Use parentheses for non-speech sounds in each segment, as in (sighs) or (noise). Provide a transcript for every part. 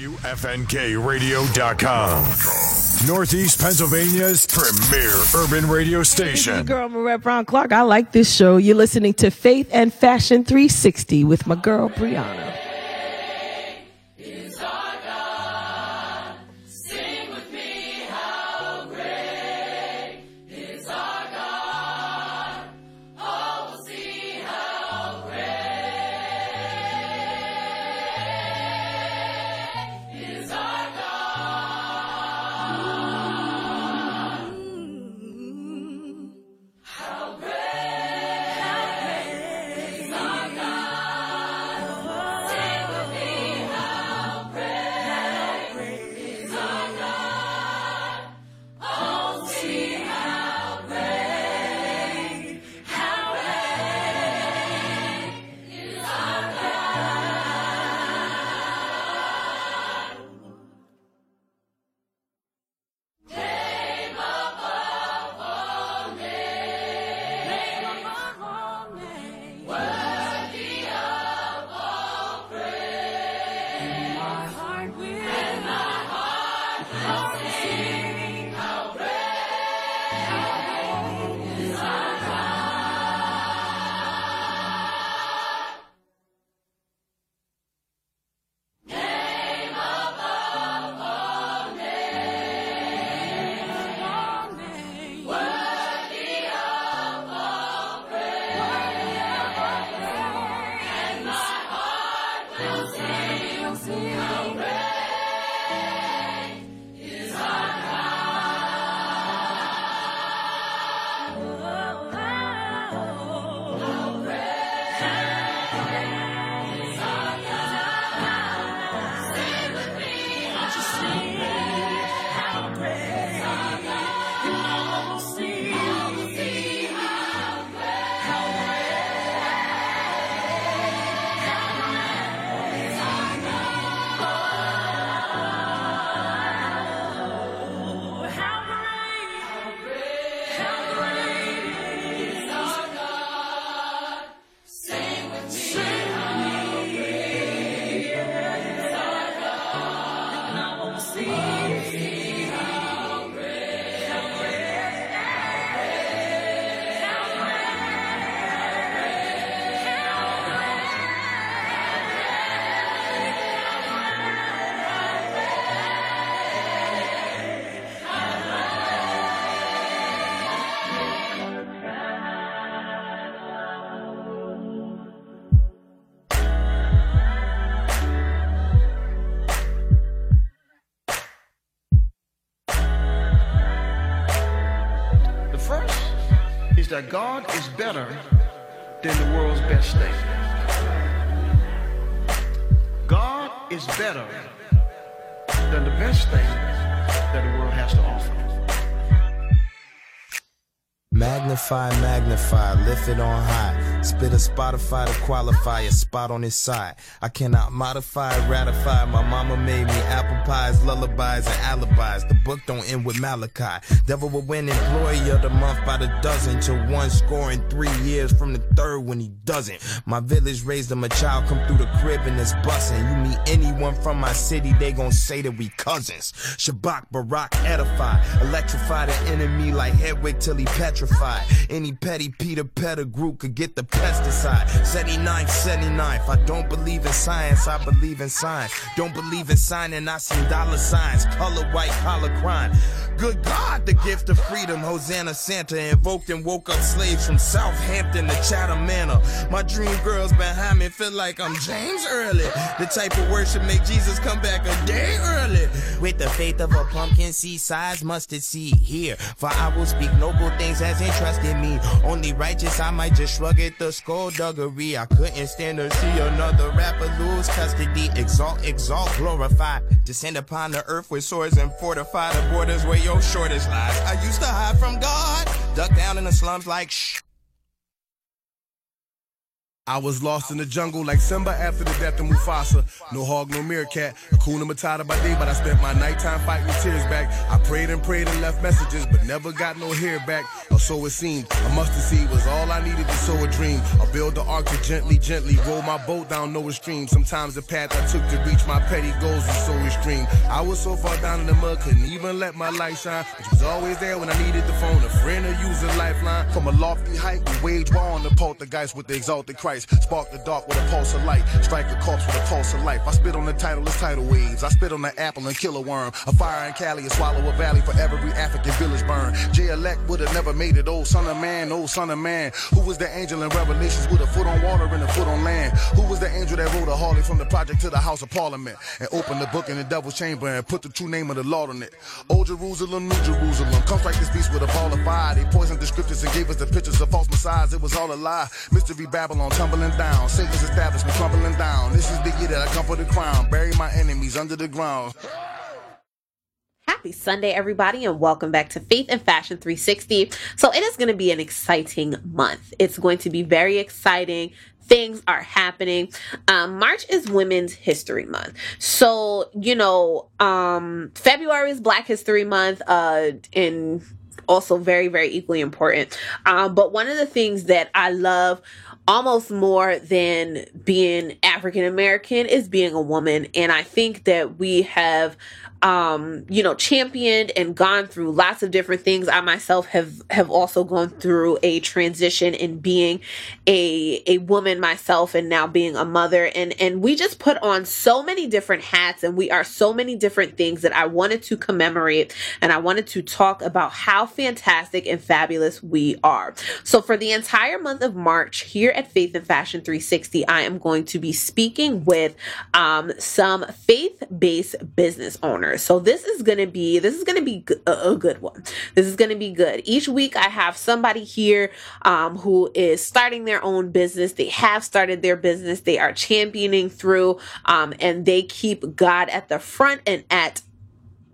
WFNKRadio.com. Northeast Pennsylvania's premier urban radio station. girl Marette Brown Clark. I like this show. You're listening to Faith and Fashion 360 with my girl Brianna. That God is better than the world's best thing. God is better than the best thing that the world has to offer. Magnify, magnify, lift it on high. Spit Spotify to qualify a spot on his side. I cannot modify, ratify. My mama made me apple pies, lullabies, and alibis. The book don't end with Malachi. Devil will win employee of the month by the dozen. Till one scoring three years from the third when he doesn't. My village raised him a child, come through the crib and it's bussin'. You meet anyone from my city, they gon' say that we cousins. Shabak, Barack, edify. Electrify the enemy like Hedwig till he petrified. Any petty Peter Pettigrew could get the pesticide. 79th, 79th. I don't believe in science, I believe in signs. Don't believe in signing, I seen dollar signs. Color white, collar crime. Good God, the gift of freedom. Hosanna Santa invoked and woke up slaves from Southampton to Chatham Manor. My dream girls behind me feel like I'm James Early. The type of worship make Jesus come back a day early. With the faith of a pumpkin seed size mustard seed here. For I will speak noble things as entrusted me. Only righteous, I might just shrug at the skullduggery. I couldn't stand to see another rapper lose custody. Exalt, exalt, glorify. Descend upon the earth with swords and fortify the borders where your shortest lies. I used to hide from God, duck down in the slums like shh. I was lost in the jungle like Simba after the death of Mufasa. No hog, no meerkat. Hakuna Matata by day, but I spent my nighttime fighting tears back. I prayed and prayed and left messages, but never got no hair back. Or so it seemed. A mustard seed was all I needed to sow a dream. I build the ark to gently, gently roll my boat down Noah's stream. Sometimes the path I took to reach my petty goals was so extreme. I was so far down in the mud, couldn't even let my light shine. But was always there when I needed the phone, a friend or use a lifeline. From a lofty height, we wage war on the poltergeist with the exalted Christ. Spark the dark with a pulse of light. Strike a corpse with a pulse of life. I spit on the title as tidal waves. I spit on the apple and kill a worm. A fire in Cali, a swallow a valley for every African village burn. J elect would have never made it. Old son of man, old son of man. Who was the angel in Revelations with a foot on water and a foot on land? Who was the angel that rode a Harley from the project to the House of Parliament and opened the book in the devil's chamber and put the true name of the Lord on it? Old Jerusalem, New Jerusalem. Come strike this beast with a ball of fire. They poisoned the scriptures and gave us the pictures of false messiahs. It was all a lie. Mystery Babylon tumbling down. Satan's establishment crumbling down. This is the year that I come for the crown. Bury my enemies under the ground. Happy Sunday, everybody, and welcome back to Faith and Fashion 360. So, it is going to be an exciting month. It's going to be very exciting things are happening. Um, March is Women's History Month. So, you know, um, February is Black History Month, uh, and also very, very equally important. Um, but one of the things that I love almost more than being African American is being a woman. And I think that we have um, you know, championed and gone through lots of different things. I myself have have also gone through a transition in being a a woman myself and now being a mother and and we just put on so many different hats and we are so many different things that I wanted to commemorate and I wanted to talk about how fantastic and fabulous we are. So for the entire month of March here at Faith and Fashion 360, I am going to be speaking with um, some faith-based business owners so this is going to be this is going to be a, good one. This is going to be good. Each week I have somebody here um, who is starting their own business. They have started their business. They are championing through um, and they keep God at the front and at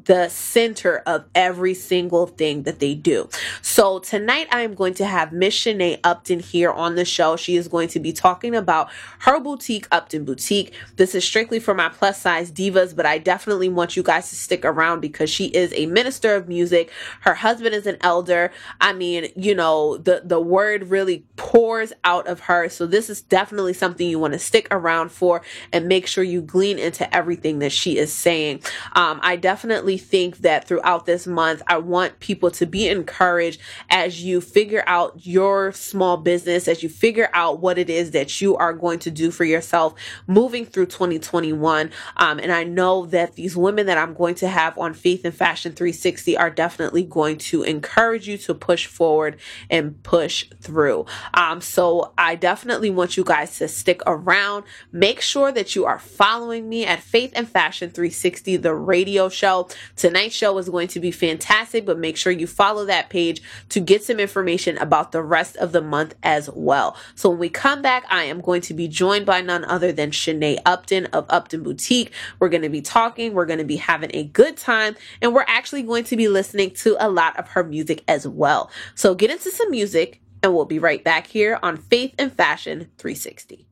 the center of every single thing that they do. So tonight I am going to have Miss Shannae Upton here on the show. She is going to be talking about her boutique, Upton Boutique. This is strictly for my plus size divas, but I definitely want you guys to stick around because she is a minister of music. Her husband is an elder. I mean, you know, the the word really pours out of her. So this is definitely something you want to stick around for and make sure you glean into everything that she is saying. Um, I definitely think that throughout this month, I want people to be encouraged as you figure out your small business, as you figure out what it is that you are going to do for yourself moving through 2021. Um, and I know that these women that I'm going to have on Faith and Fashion 360 are definitely going to encourage you to push forward and push through. Um, so I definitely want you guys to stick around. Make sure that you are following me at Faith and Fashion 360, the radio show. Tonight's show is going to be fantastic, but make sure you follow that page to get some information about the rest of the month as well. So when we come back, I am going to be joined by none other than Shannae Upton of Upton Boutique. We're going to be talking, we're going to be having a good time, and we're actually going to be listening to a lot of her music as well. So get into some music, and we'll be right back here on Faith and Fashion 360.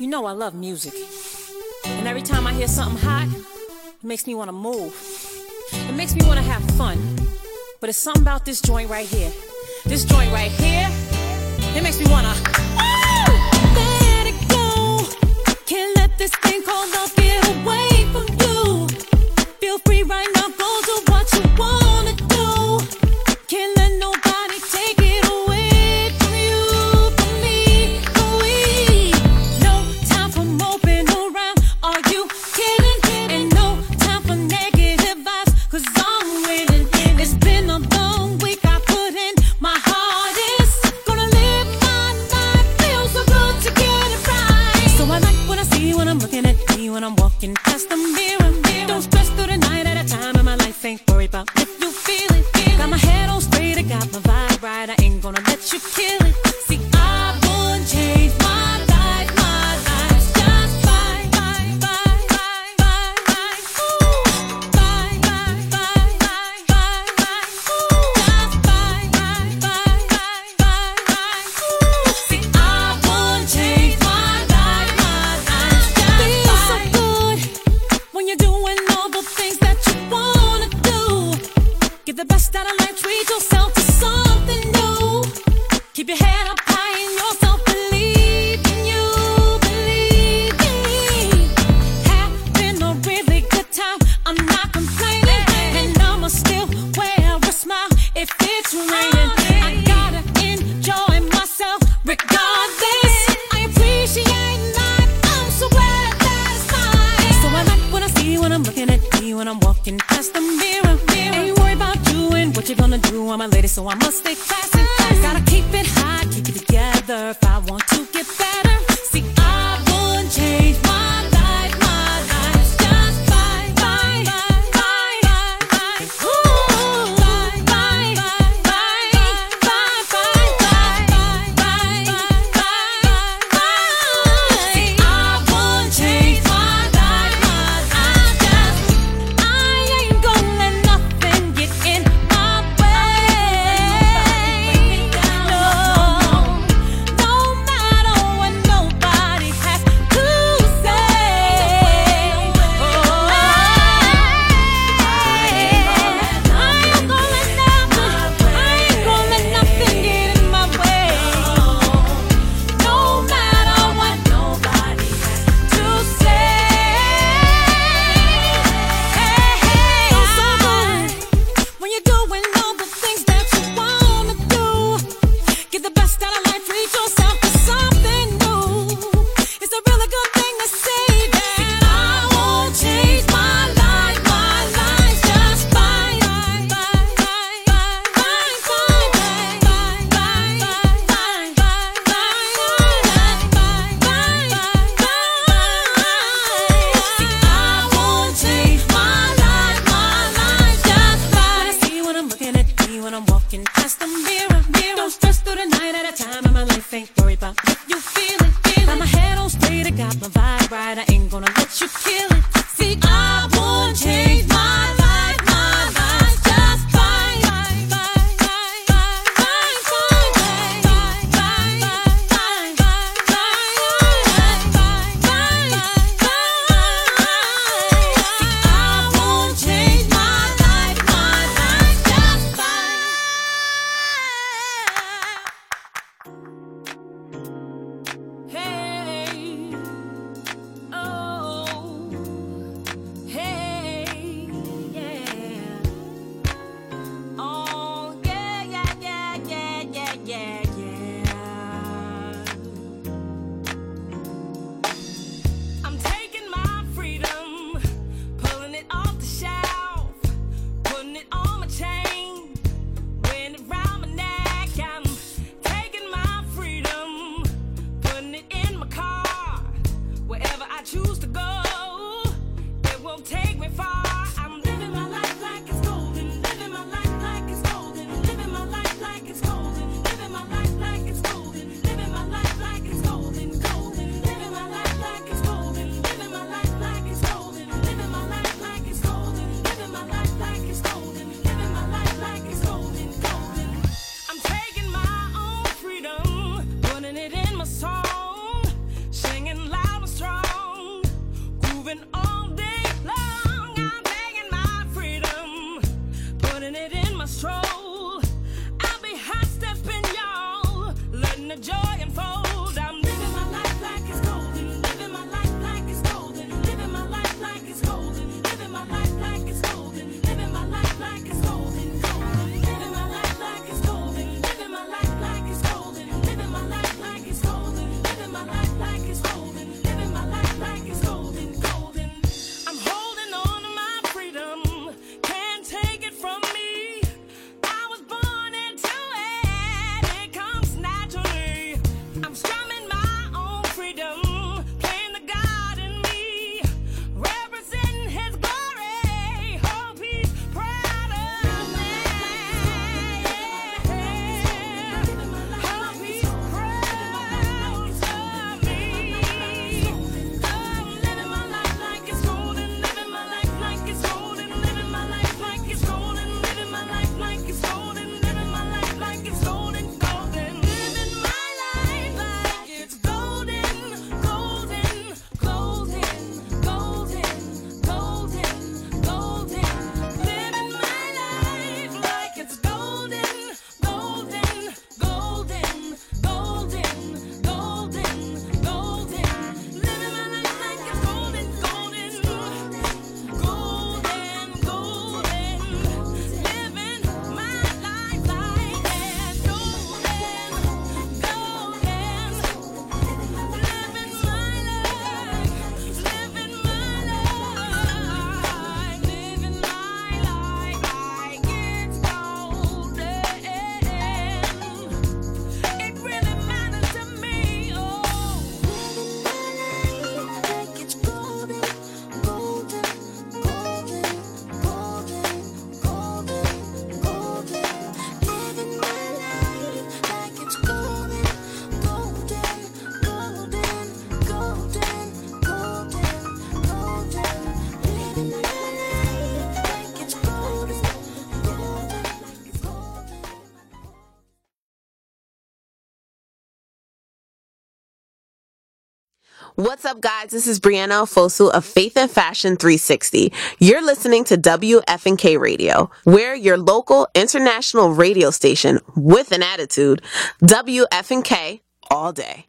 You know I love music. And every time I hear something hot, it makes me want to move. It makes me want to have fun. But it's something about this joint right here. This joint right here, it makes me want to. Let it go. Can't let this thing called love get away from you. Feel free right now, What's up, guys? This is Brianna Fosu of Faith and Fashion 360. You're listening to WFNK Radio. We're your local international radio station with an attitude. WFNK all day.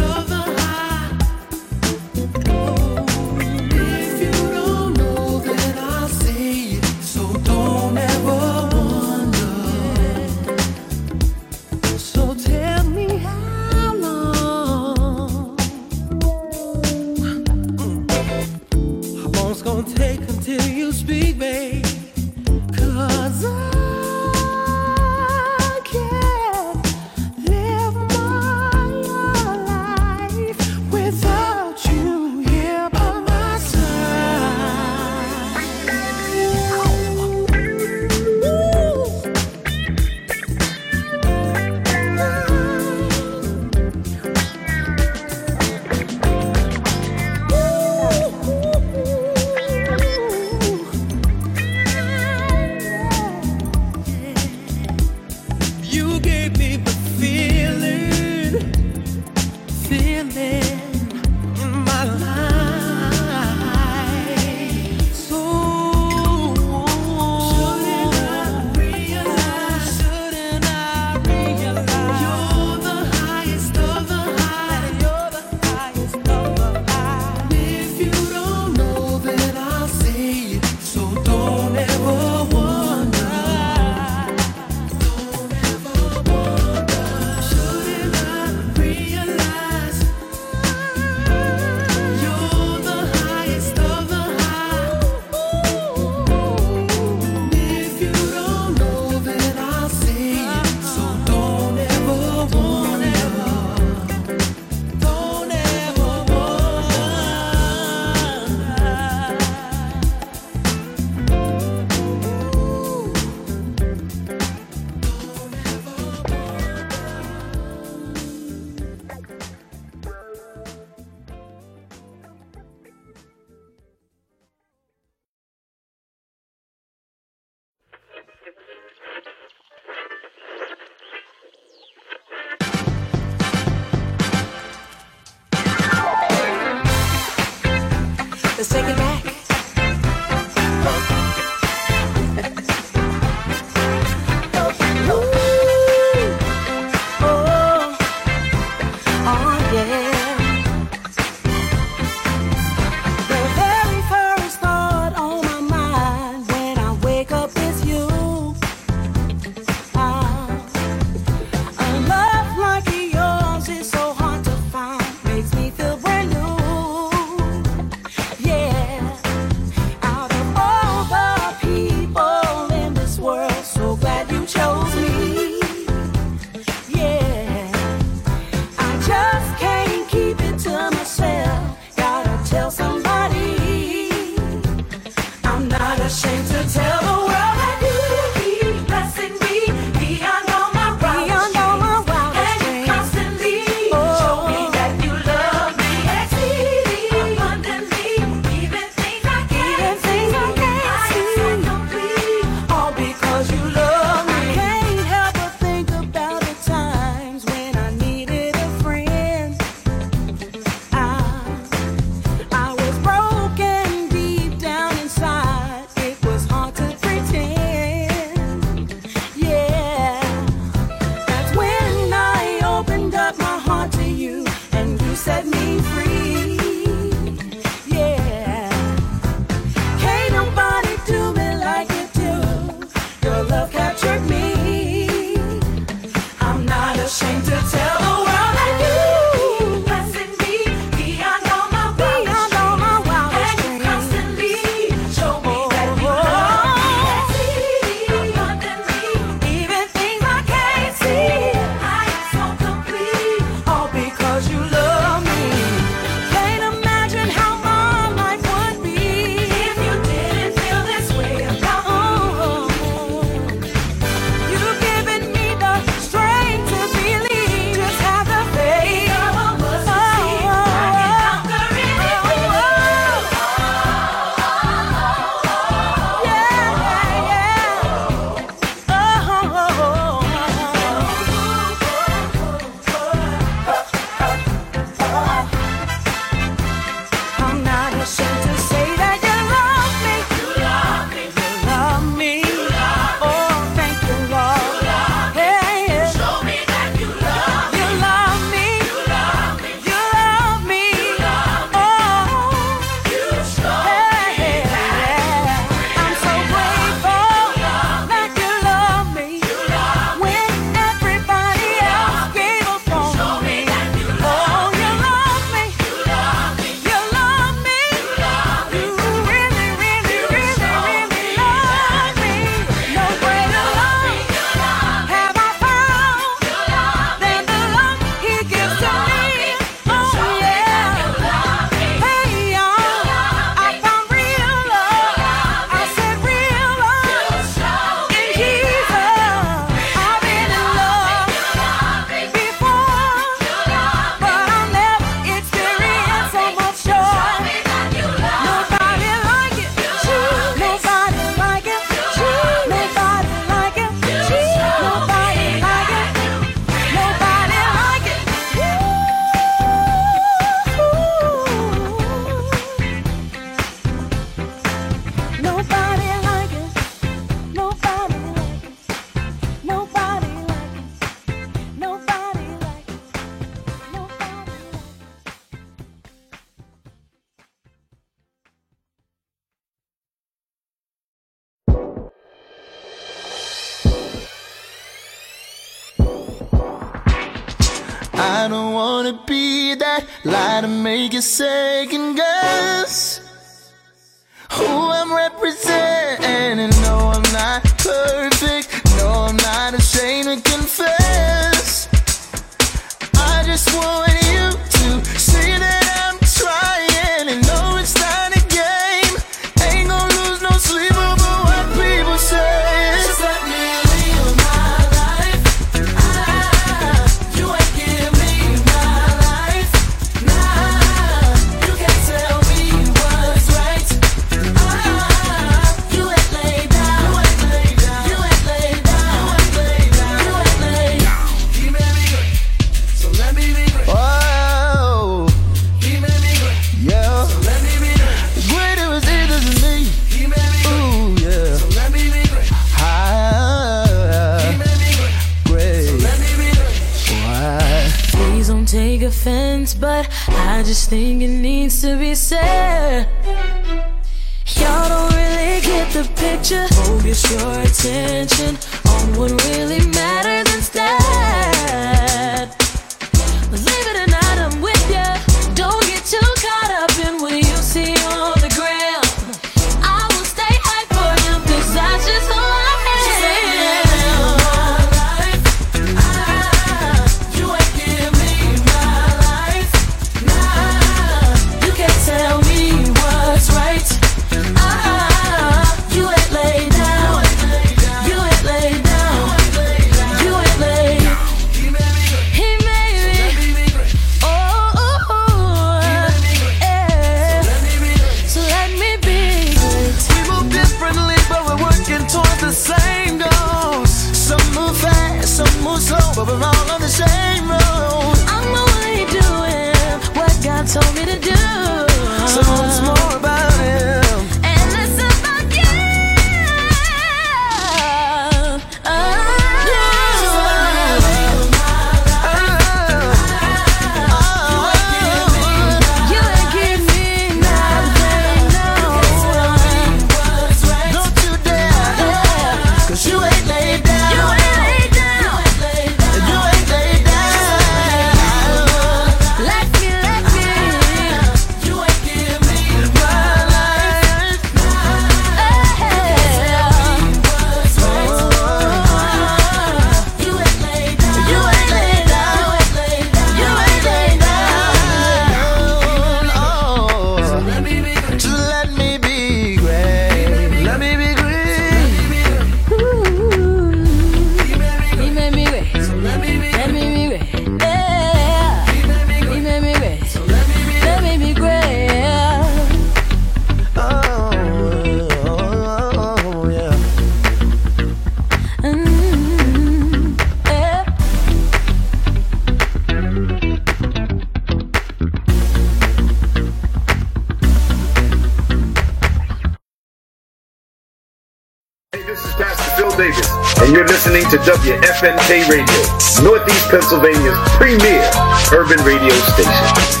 WFNK Radio, Northeast Pennsylvania's premier urban radio station.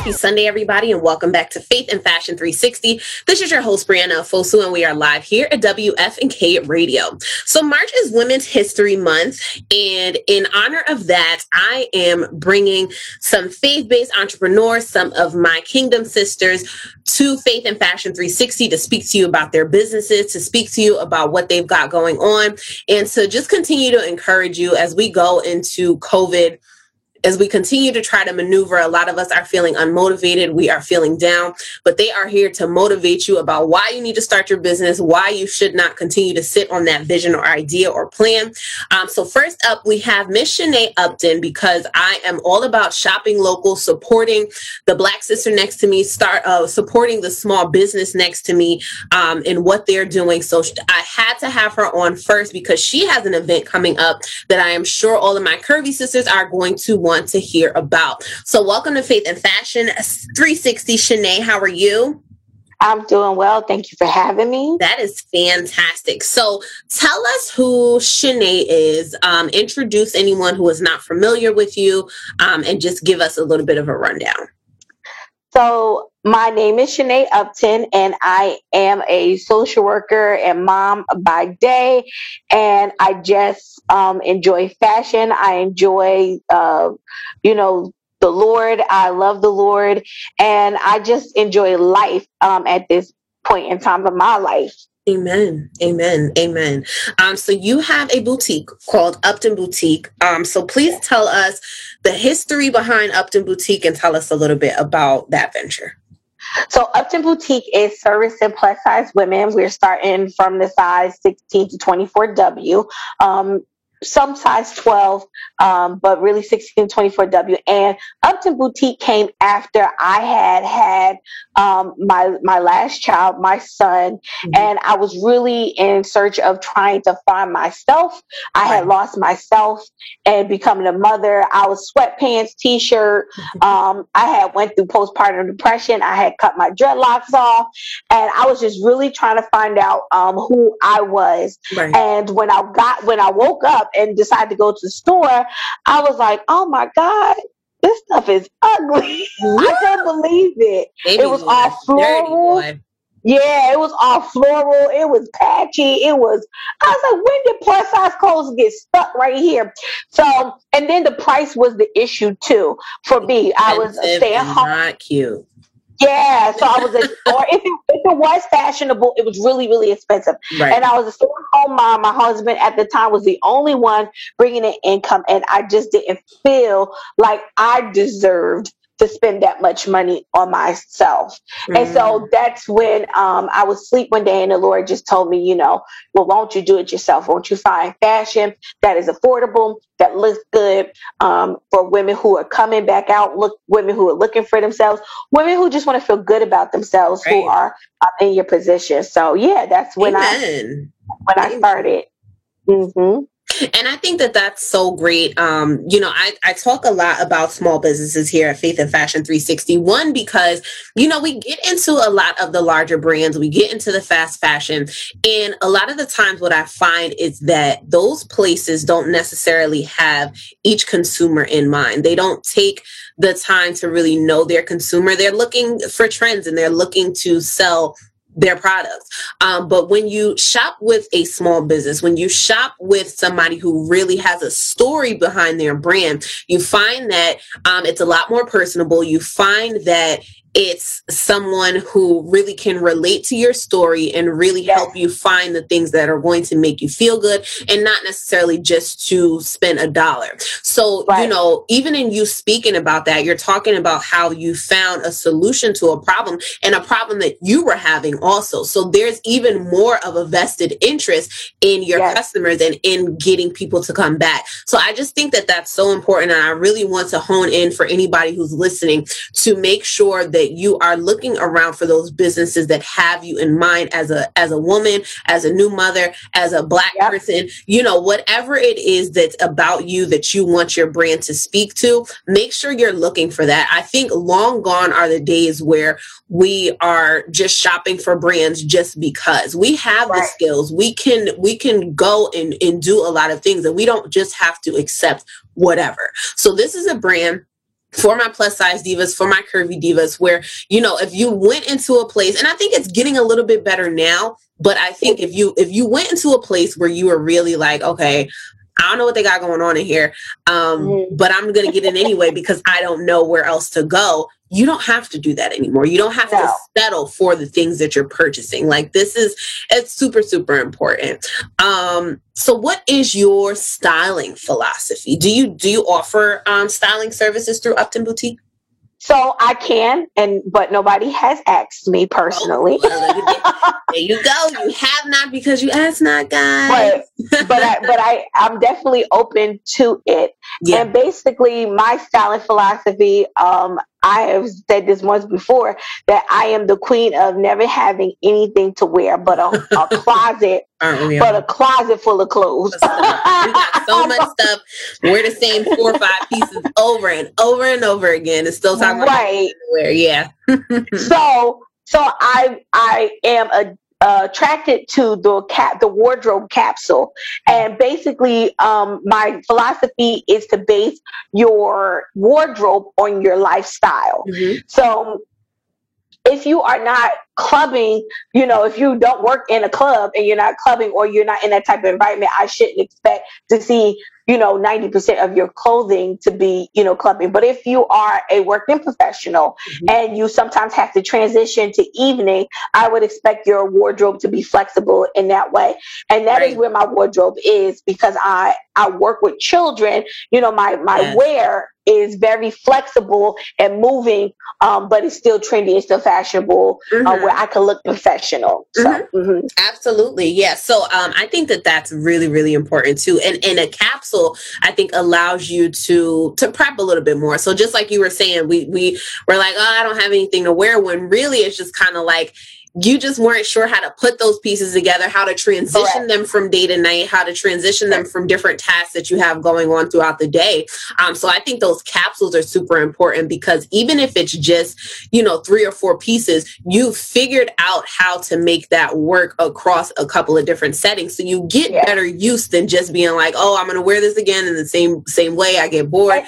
Happy Sunday, everybody, and welcome back to Faith and Fashion 360. This is your host, Brianna Fosu, and we are live here at WFNK Radio. So March is Women's History Month, and in honor of that, I am bringing some faith-based entrepreneurs, some of my Kingdom sisters, to Faith and Fashion 360 to speak to you about their businesses, to speak to you about what they've got going on, and to just continue to encourage you as we go into COVID as we continue to try to maneuver, a lot of us are feeling unmotivated. We are feeling down, but they are here to motivate you about why you need to start your business, why you should not continue to sit on that vision or idea or plan. Um, so, first up, we have Miss Shannae Upton because I am all about shopping local, supporting the Black sister next to me, start uh, supporting the small business next to me um, in what they're doing. So, I had to have her on first because she has an event coming up that I am sure all of my curvy sisters are going to want to hear about. So, welcome to Faith and Fashion 360. Shannae, how are you? I'm doing well. Thank you for having me. That is fantastic. So, tell us who Shannae is. Um, introduce anyone who is not familiar with you, um, and just give us a little bit of a rundown. So my name is Shannae Upton, and I am a social worker and mom by day. And I just um, enjoy fashion. I enjoy, uh, you know, the Lord. I love the Lord, and I just enjoy life um, at this point in time of my life. Amen. Amen. Amen. Um, so you have a boutique called Upton Boutique. Um, so please tell us the history behind Upton Boutique and tell us a little bit about that venture. So Upton Boutique is servicing plus size women. We're starting from the size 16 to 24W. Um, some size 12, um, but really 16 to 24W. And Upton Boutique came after I had had um, my my last child, my son, and I was really in search of trying to find myself. I had lost myself and becoming a mother. I was sweatpants, t-shirt. (laughs) Um, I had went through postpartum depression. I had cut my dreadlocks off, and I was just really trying to find out um, who I was. Right. And when I got when I woke up and decided to go to the store, I was like, "Oh my god." This stuff is ugly. (laughs) I couldn't believe it. Baby it was all floral. Yeah, it was all floral. It was patchy. It was. I was like, when did plus size clothes get stuck right here? So, and then the price was the issue too for me. I was a Expensive stay at home. Not cute. Yeah, so I was, a, or if it, if it was fashionable, it was really, really expensive. Right. And I was a stay-at-home mom. My husband at the time was the only one bringing in income, and I just didn't feel like I deserved to spend that much money on myself. And so that's when um, I was asleep one day, and the Lord just told me, you know, well, won't you do it yourself? Won't you find fashion that is affordable, that looks good um, for women who are coming back out, look women who are looking for themselves, women who just want to feel good about themselves, who are uh, in your position. So yeah, that's when Amen. I when I started. hmm And I think that that's so great. Um, you know, I, I talk a lot about small businesses here at Faith and Fashion 361 because, you know, we get into a lot of the larger brands, we get into the fast fashion. And a lot of the times, what I find is that those places don't necessarily have each consumer in mind. They don't take the time to really know their consumer. They're looking for trends and they're looking to sell their products. Um, but when you shop with a small business, when you shop with somebody who really has a story behind their brand, you find that um, it's a lot more personable. You find that it's someone who really can relate to your story and really help you find the things that are going to make you feel good and not necessarily just to spend a dollar. So, you know, even in you speaking about that, you're talking about how you found a solution to a problem and a problem that you were having also. So there's even more of a vested interest in your customers and in getting people to come back. So I just think that that's so important. And I really want to hone in for anybody who's listening to make sure that you are looking around for those businesses that have you in mind as a as a woman, as a new mother, as a black person, you know, whatever it is that's about you that you want your brand to speak to, make sure you're looking for that. I think long gone are the days where we are just shopping for brands just because we have the skills. We can we can go and, and do a lot of things and we don't just have to accept whatever. So this is a brand for my plus size divas, for my curvy divas, where, you know, if you went into a place, and I think it's getting a little bit better now, but I think if you if you went into a place where you were really like, okay, I don't know what they got going on in here, um, but I'm gonna get in anyway because I don't know where else to go. You don't have to do that anymore. You don't have to settle for the things that you're purchasing. Like this is it's super, super important. Um, so what is your styling philosophy? Do you do you offer um styling services through Upton Boutique? So I can, and but nobody has asked me personally. Oh, there you go. You have not because you asked not, guys. but but I but I I'm definitely open to it. And basically, my styling philosophy. Um, I have said this once before that I am the queen of never having anything to wear but a, a (laughs) closet, but a closet full of clothes. We got so much stuff. We're the same four or five pieces over and over and over again. It's still talking about Right. wear. Yeah. (laughs) so so I I am a, uh, attracted to the cap the wardrobe capsule. And basically um, my philosophy is to base your wardrobe on your lifestyle. So if you are not clubbing, you know, if you don't work in a club and you're not clubbing or you're not in that type of environment, I shouldn't expect to see, you know, 90% of your clothing to be, you know, clubbing. But if you are a working professional and you sometimes have to transition to evening, I would expect your wardrobe to be flexible in that way. And that is where my wardrobe is because I I work with children, you know, my my wear is very flexible and moving, um, but it's still trendy, it's still fashionable, uh, Mhm. Where I can look professional. So, mhm. Absolutely. Yeah. So um I think that that's really really important too. And and a capsule I think allows you to to prep a little bit more. So just like you were saying, we we were like, "Oh, I don't have anything to wear." When really it's just kind of like you just weren't sure how to put those pieces together, how to transition Correct. them from day to night, how to transition them from different tasks that you have going on throughout the day. Um, so I think those capsules are super important because even if it's just, you know, three or four pieces, you figured out how to make that work across a couple of different settings. So you get better use than just being like, oh, I'm gonna wear this again in the same same way. I get bored.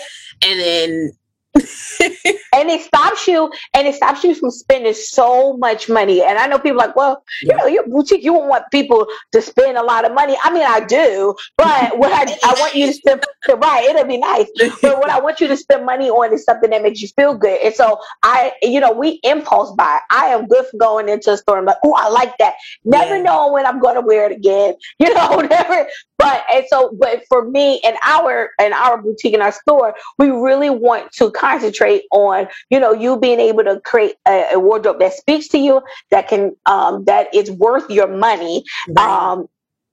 And then and it stops you and it stops you from spending so much money. And I know people like, well, you know, your boutique, you don't want people to spend a lot of money. I mean, I do, but what I, I want you to spend, (laughs) right, it'll be nice. But what I want you to spend money on is something that makes you feel good. And so I, you know, we impulse buy. I am good for going into a store and like, oh, I like that. Never knowing when I'm going to wear it again, (laughs) you know, never. But, and so, but for me and our, and our boutique and our store, we really want to concentrate on, you know, you being able to create a, a wardrobe that speaks to you, that can, um, that is worth your money. Um,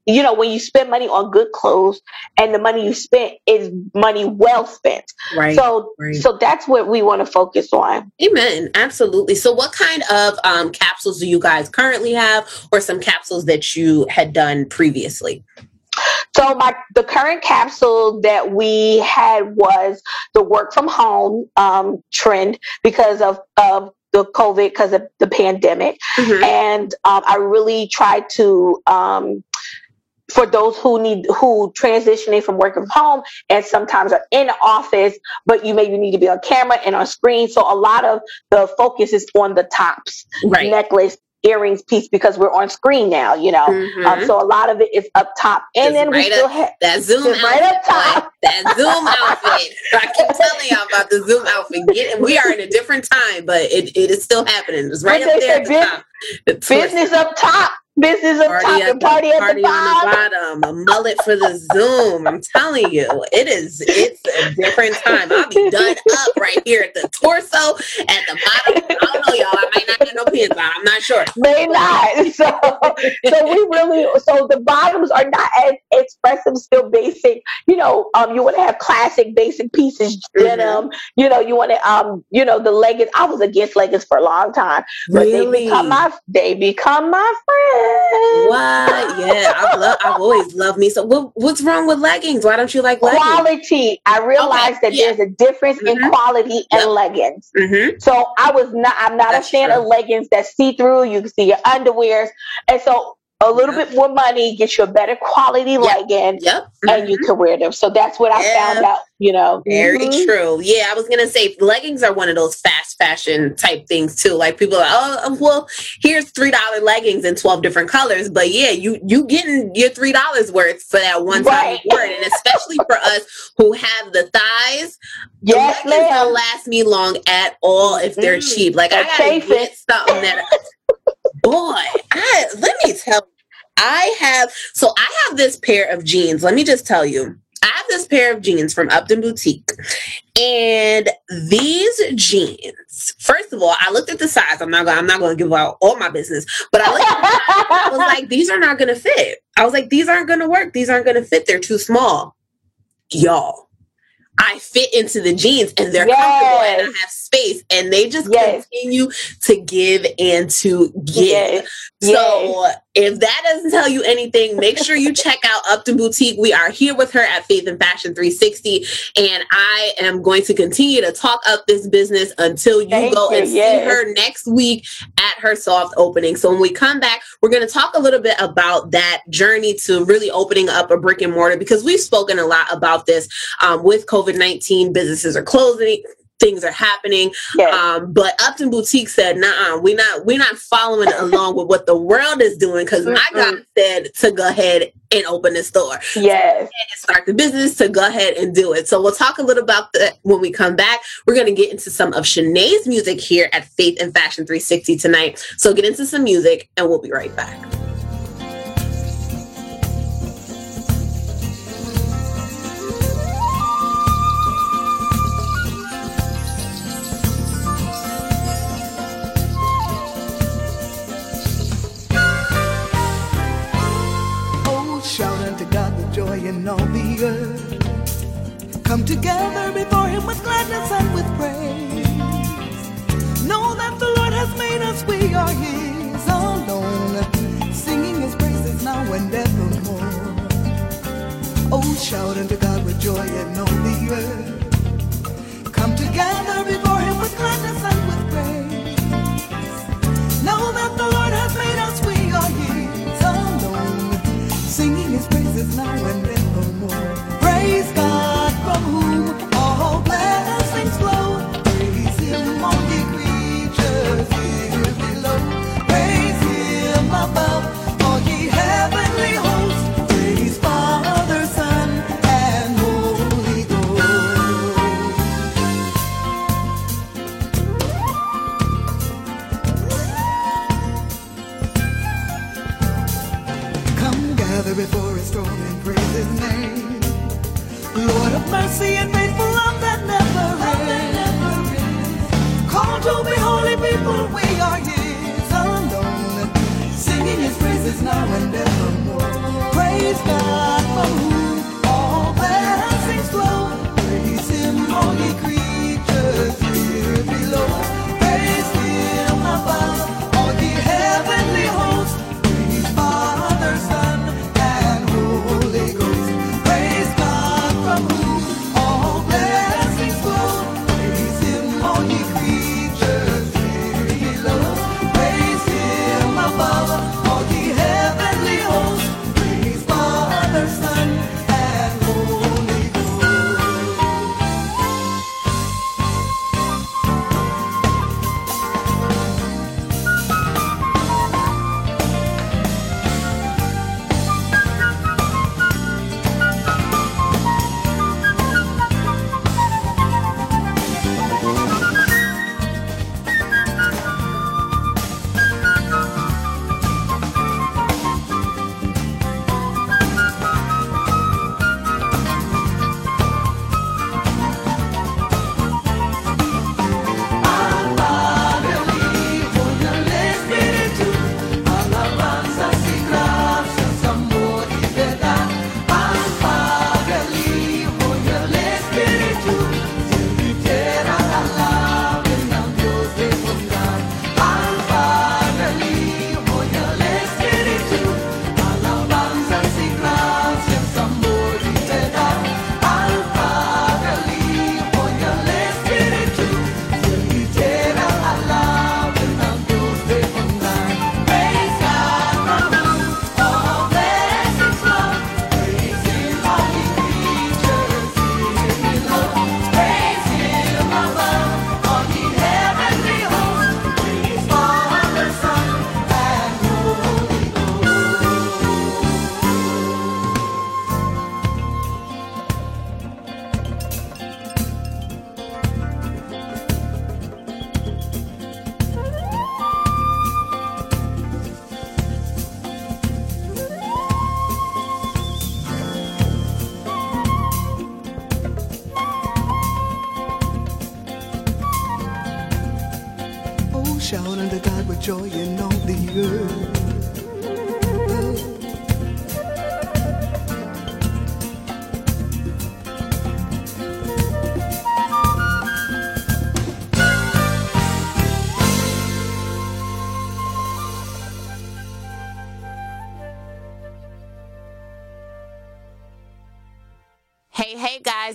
you know, when you spend money on good clothes and the money you spent is money well spent. Right, So, right. so that's what we want to focus on. Amen. Absolutely. So, what kind of um, capsules do you guys currently have, or some capsules that you had done previously? So my the current capsule that we had was the work from home um, trend because of of the COVID because of the pandemic, and um, I really tried to. Um, for those who need who transitioning from working from home and sometimes are in the office, but you maybe need to be on camera and on screen. So a lot of the focus is on the tops, Right. necklace, earrings piece because we're on screen now, you know. Mhm. Um, so a lot of it is up top, and Just then we still up- have that Zoom just right up top. boy. That Zoom outfit. I keep telling y'all about the Zoom outfit. Get, we are in a different time, but it, it is still happening. It's right What up there at the top. (laughs) Business up top, business up Party top, at and party at party the on the bottom. bottom, a mullet for the Zoom. I'm telling you, it is. It's a different time. I'll be done (laughs) up right here at the torso, at the bottom. I don't know, y'all. I might not get no pins on. I'm not sure. May not. (laughs) So, so we really, so the bottoms are not as expressive, still basic. You know, um, you want to have classic, basic pieces, Mm-hmm. denim. You know, you want to, um, you know, the leggings. I was against leggings for a long time, but they become my, they become my friends. What? Yeah, I've, lo- I've always loved me. So, what, what's wrong with leggings? Why don't you like leggings? Quality. I realized that there's a difference in quality and leggings. Mhm. So I was not. I'm not a fan of leggings that see through. You can see your underwears, and so a little bit more money gets you a better quality legging, Yep. and you can wear them. So that's what I Yeah. found out. You know, Very Mhm. true. Yeah, I was gonna say leggings are one of those fast fashion type things too. Like people are, oh, um, well, here's three dollar leggings in twelve different colors. But yeah, you you getting your three dollars worth for that one time Right. wear. And especially for us who have the thighs, the leggings don't last me long at all if they're Mhm. cheap. Like I That gotta chafing. get something that. (laughs) Boy, I let me tell you, I have so I have this pair of jeans. Let me just tell you. I have this pair of jeans from Upton Boutique. And these jeans, first of all, I looked at the size. I'm not gonna I'm not gonna give out all my business, but I looked I was like, these are not gonna fit. I was like, these aren't gonna work. These aren't gonna fit. They're too small. Y'all. I fit into the jeans and they're comfortable and I have space and they just continue to give and to give. So if that doesn't tell you anything, make sure you check out Up Upton Boutique. We are here with her at Faith and Fashion 360 and I am going to continue to talk up this business until you Thank go you, and see her next week at her soft opening. So when we come back, we're going to talk a little bit about that journey to really opening up a brick and mortar because we've spoken a lot about this um, with COVID 19. Businesses are closing. Things are happening. Um, but Upton Boutique said, "Nah, we're not we're not following along with what the world is doing because my God said to go ahead and open the store, yes, and start the business to go ahead and do it." So we'll talk a little about that when we come back. We're going to get into some of Shannae's music here at Faith and Fashion 360 tonight. So get into some music, and we'll be right back. All. Come together before Him with gladness and with praise. Know that the Lord has made us, we are His alone. Singing His praises now and evermore. Oh, shout unto God with joy in all the earth. Come together before Him with gladness and with praise. Know that the Lord has made us, we are His alone. Singing His praises now and. Praise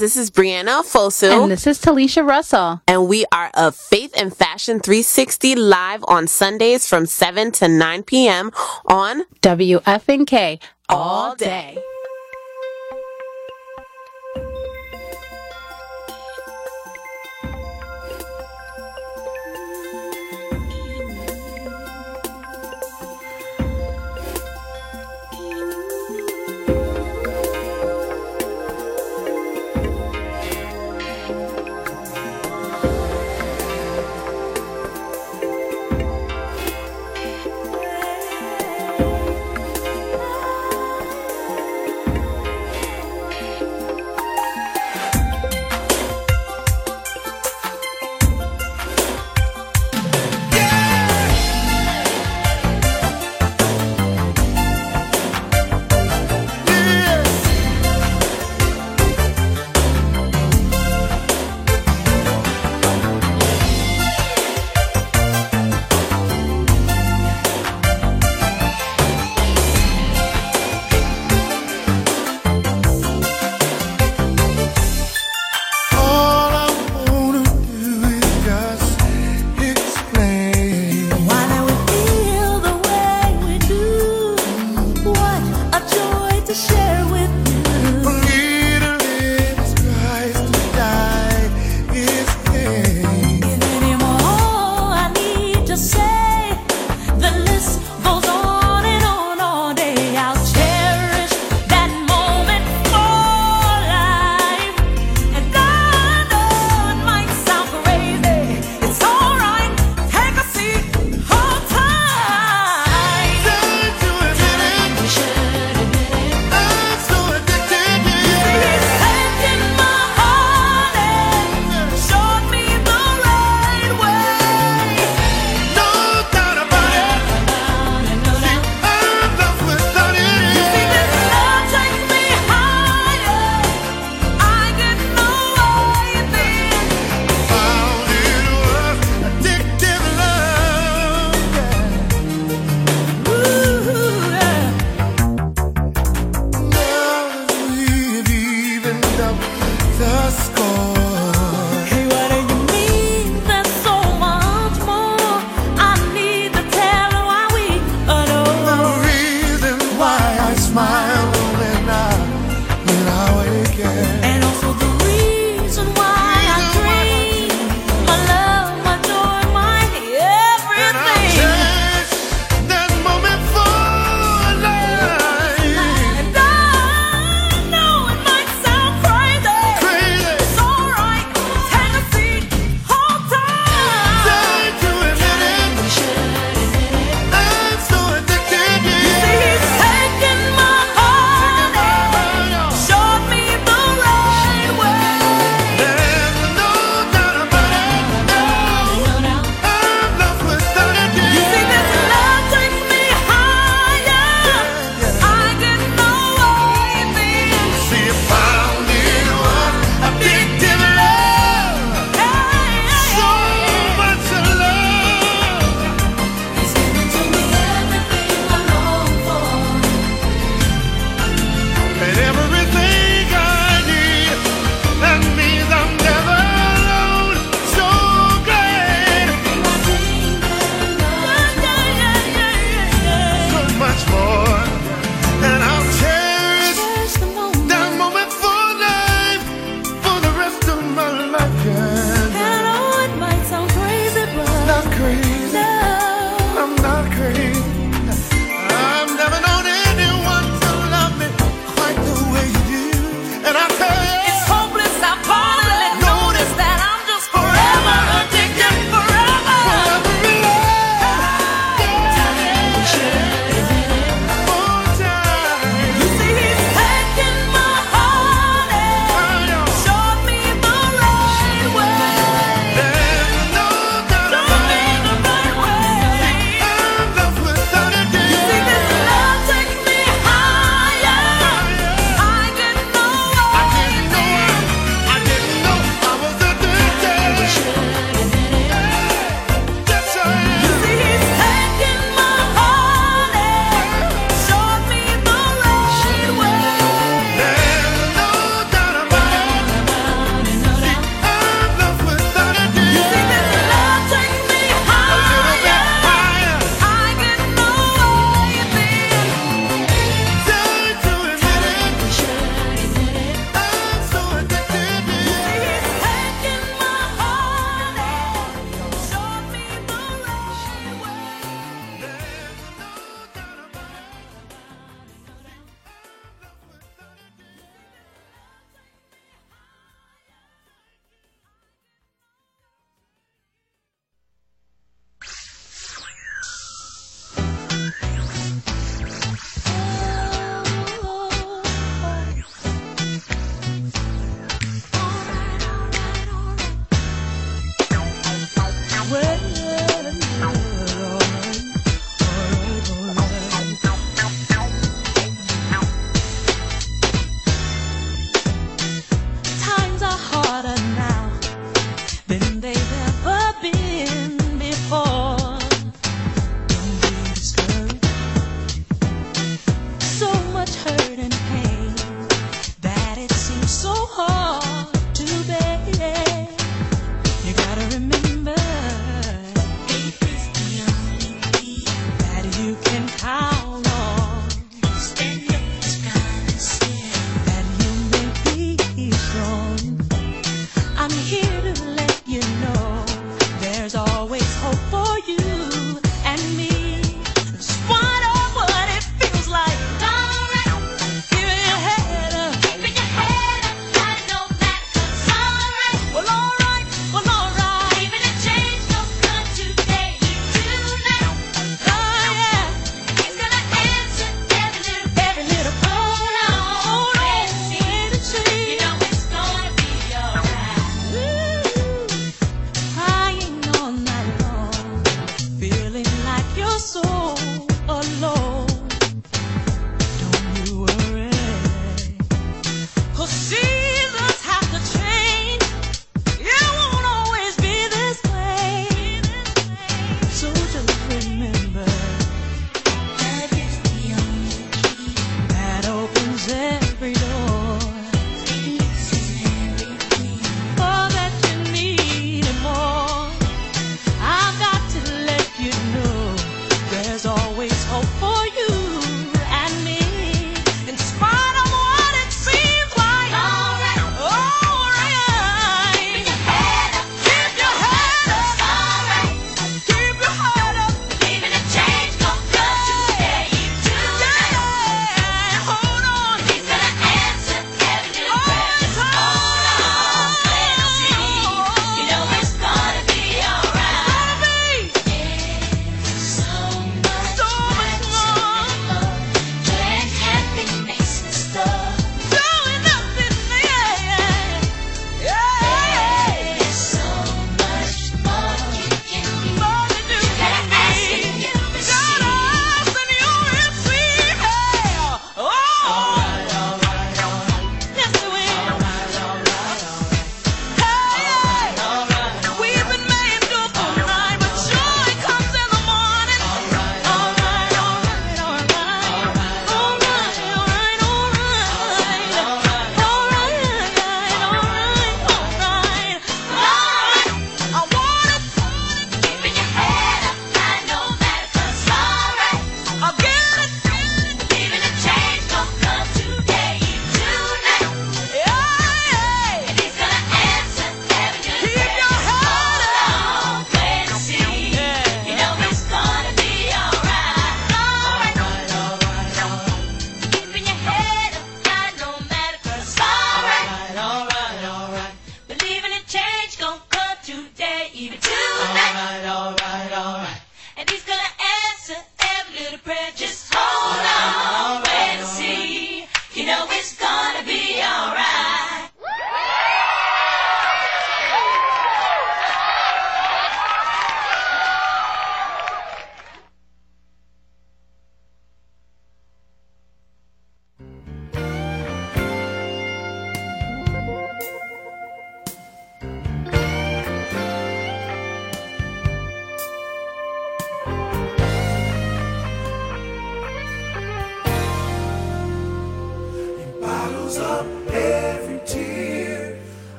this is Brianna Fosu. And this is Talisha Russell. And we are of Faith and Fashion 360 live on Sundays from 7 to 9 p.m. on WFNK all day.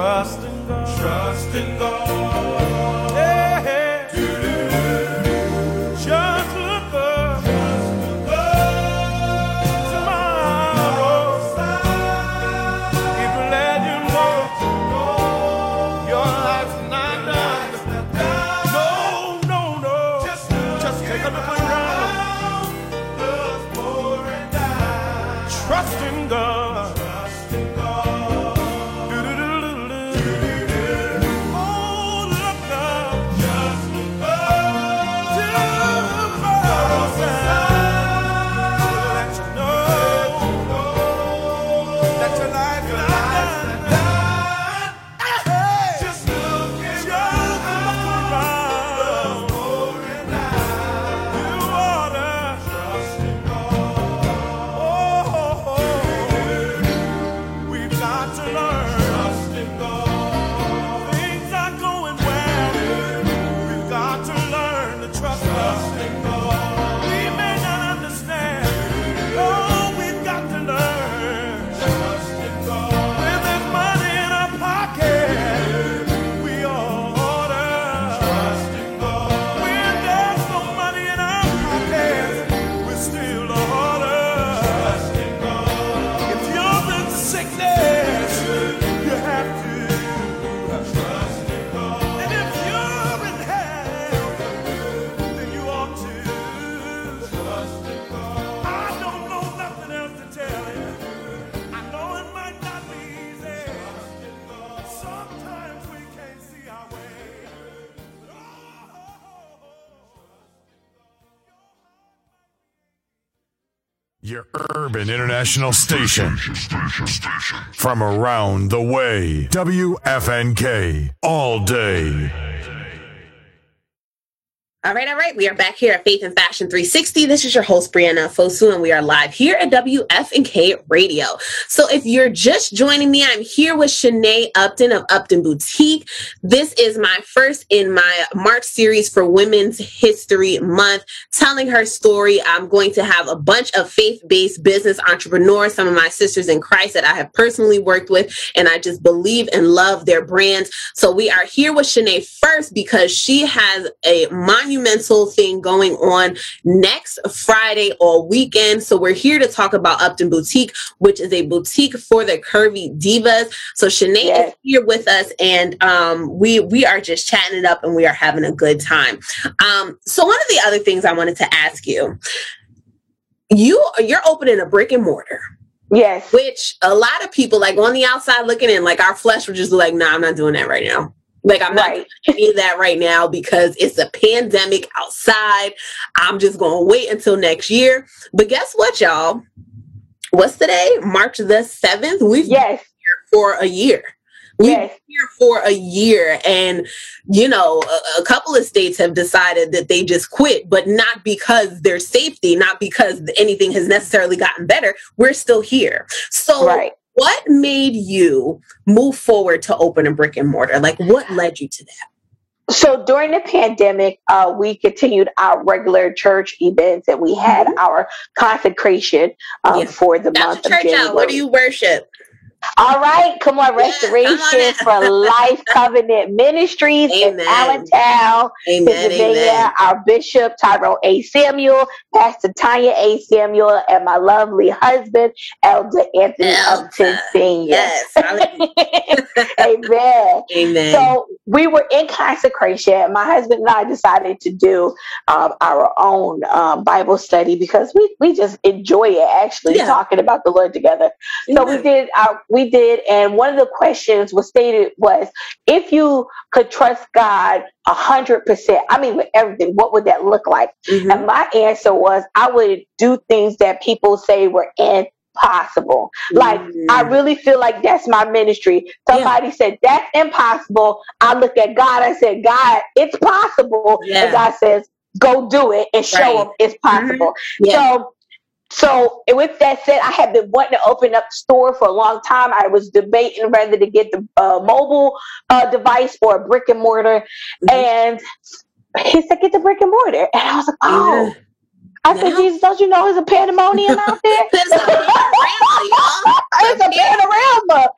Trust in God, trust in God. International station. From around the way. WFNK. All day. All right, all right. We are back here at Faith and Fashion 360. This is your host, Brianna Fosu, and we are live here at WFNK Radio. So if you're just joining me, I'm here with Shannae Upton of Upton Boutique. This is my first in my March series for Women's History Month, telling her story. I'm going to have a bunch of faith-based business entrepreneurs, some of my sisters in Christ that I have personally worked with, and I just believe and love their brands. So we are here with Shannae first because she has a monumental thing going on next Friday or weekend. So we're here to talk about Upton Boutique, which is a boutique for the curvy divas. So Shannae is here with us, and um, we we are just chatting it up, and we are having a good time. Um, so one of the other things I wanted to ask you, you you're opening a brick and mortar. Yes. Which a lot of people, like on the outside looking in, like our flesh would just be like, nah, I'm not doing that right now. Like I'm not Right. doing any that right now because it's a pandemic outside. I'm just gonna wait until next year. But guess what, y'all? What's today? March the seventh. We've yes. been here for a year. We've Yes. been here for a year, and you know, a, a couple of states have decided that they just quit, but not because their safety, not because anything has necessarily gotten better. We're still here. So, Right. What made you move forward to open a brick and mortar? Like, what led you to that? So during the pandemic, uh, we continued our regular church events and we had our consecration um, Yeah. for the month of January. out. What do you worship? All right, come on, Restoration for Life Covenant Ministries in Allentown, Amen, Pennsylvania. amen. Our Bishop Tyrone A. Samuel, Pastor Tanya A. Samuel, and my lovely husband, Elder Anthony Upton Sr. Yes. (laughs) Amen. Amen. So we were in consecration. My husband and I decided to do um, our own um, Bible study because we, we just enjoy it actually Yeah. talking about the Lord together. So we did our we did, and one of the questions was stated was if you could trust God a hundred percent, I mean with everything, what would that look like? Mm-hmm. And my answer was I would do things that people say were impossible. Like I Mm. really feel like that's my ministry. Somebody said that's impossible. I look at God. I said, God, it's possible. Yeah. And God says, go do it and show Right. them it's possible. Yeah. So. So and with that said, I have been wanting to open up the store for a long time. I was debating whether to get the uh, mobile uh, device or a brick and mortar, and he said, "Get the brick and mortar." And I was like, "Oh." I said, Jesus, don't you know there's a pandemonium out there? (laughs) There's a panorama, It's a panorama.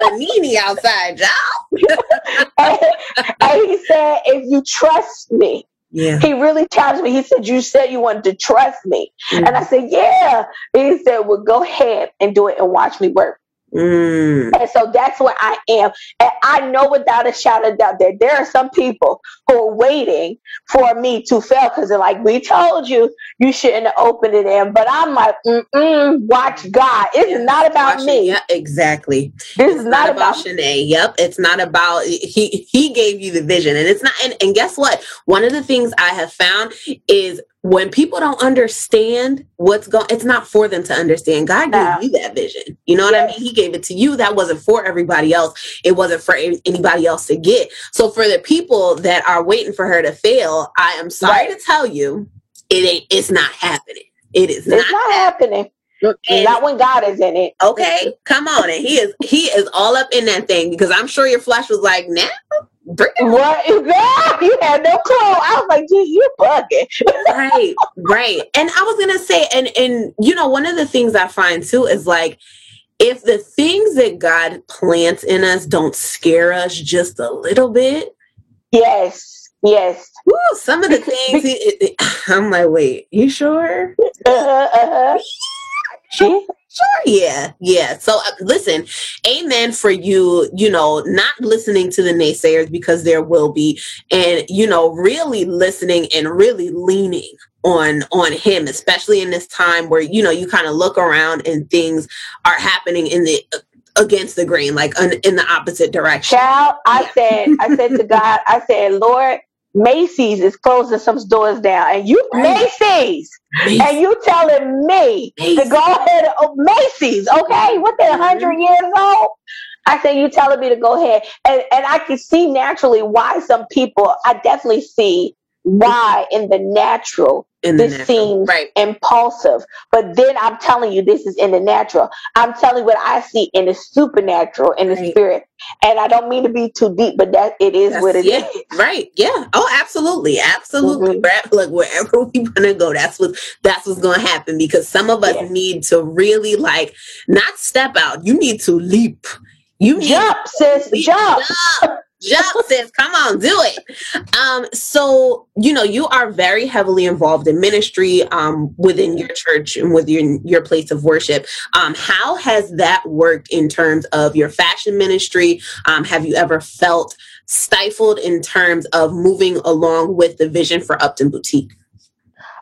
Panini outside, y'all. and, (laughs) and he said, if you trust me, Yeah. he really challenged me. He said, You said you wanted to trust me. And I said, Yeah. And he said, Well, go ahead and do it and watch me work. Mm. And so that's where I am. And I know without a shadow of doubt that there are some people who are waiting for me to fail because they're like, we told you you shouldn't have opened it in. But I'm like, mm-mm, watch God. It's not about Watch it. me. Yeah, exactly. This it's is not about Shannae. Yep. It's not about he he gave you the vision. And it's not and, and guess what? One of the things I have found is when people don't understand what's going it's not for them to understand. God gave you that vision. You know what I mean? He gave it to you. That wasn't for everybody else. It wasn't for anybody else to get. So for the people that are waiting for her to fail, I am sorry to tell you, it ain't it's not happening. It is It's not happening. Not when God is in it. Okay, come on. And he is he is all up in that thing because I'm sure your flesh was like, now bring What? (laughs) Yeah, you had no clue. I was like, gee, you bugging. right, right. And I was gonna say, and and you know, one of the things I find too is like if the things that God plants in us don't scare us just a little bit. Yes, yes. Woo, some of the things he, it- it- (sighs) I'm like, wait, you sure? Uh-huh, uh-huh. (laughs) Sure, sure, yeah, yeah. So uh, listen, amen for you. You know, not listening to the naysayers because there will be, and you know, really listening and really leaning on on him, especially in this time where you know you kind of look around and things are happening in the against the grain, like un, in the opposite direction. Child, I said, I said to God, I said, Lord, Macy's is closing some stores down, and you Macy's, and you telling me to go ahead oh, Macy's, okay? What they hundred mm-hmm. years old? I said, you telling me to go ahead, and and I can see naturally why some people. I definitely see why in the natural In this seems right. impulsive. But then I'm telling you, this is in the natural. I'm telling you what I see in the supernatural, in the spirit. And I don't mean to be too deep, but that it is what it is. yeah, Right. Yeah. Oh, absolutely. Absolutely. Mm-hmm. Brad, Look, wherever we (laughs) want to go, that's what that's what's gonna happen because some of us need to really like not step out. You need to leap. You Jump, sis, jump. Jump. Jump, sis. Come on, do it. Um, so you know, you are very heavily involved in ministry um within your church and within your place of worship. Um, how has that worked in terms of your fashion ministry? Um, have you ever felt stifled in terms of moving along with the vision for Upton Boutique?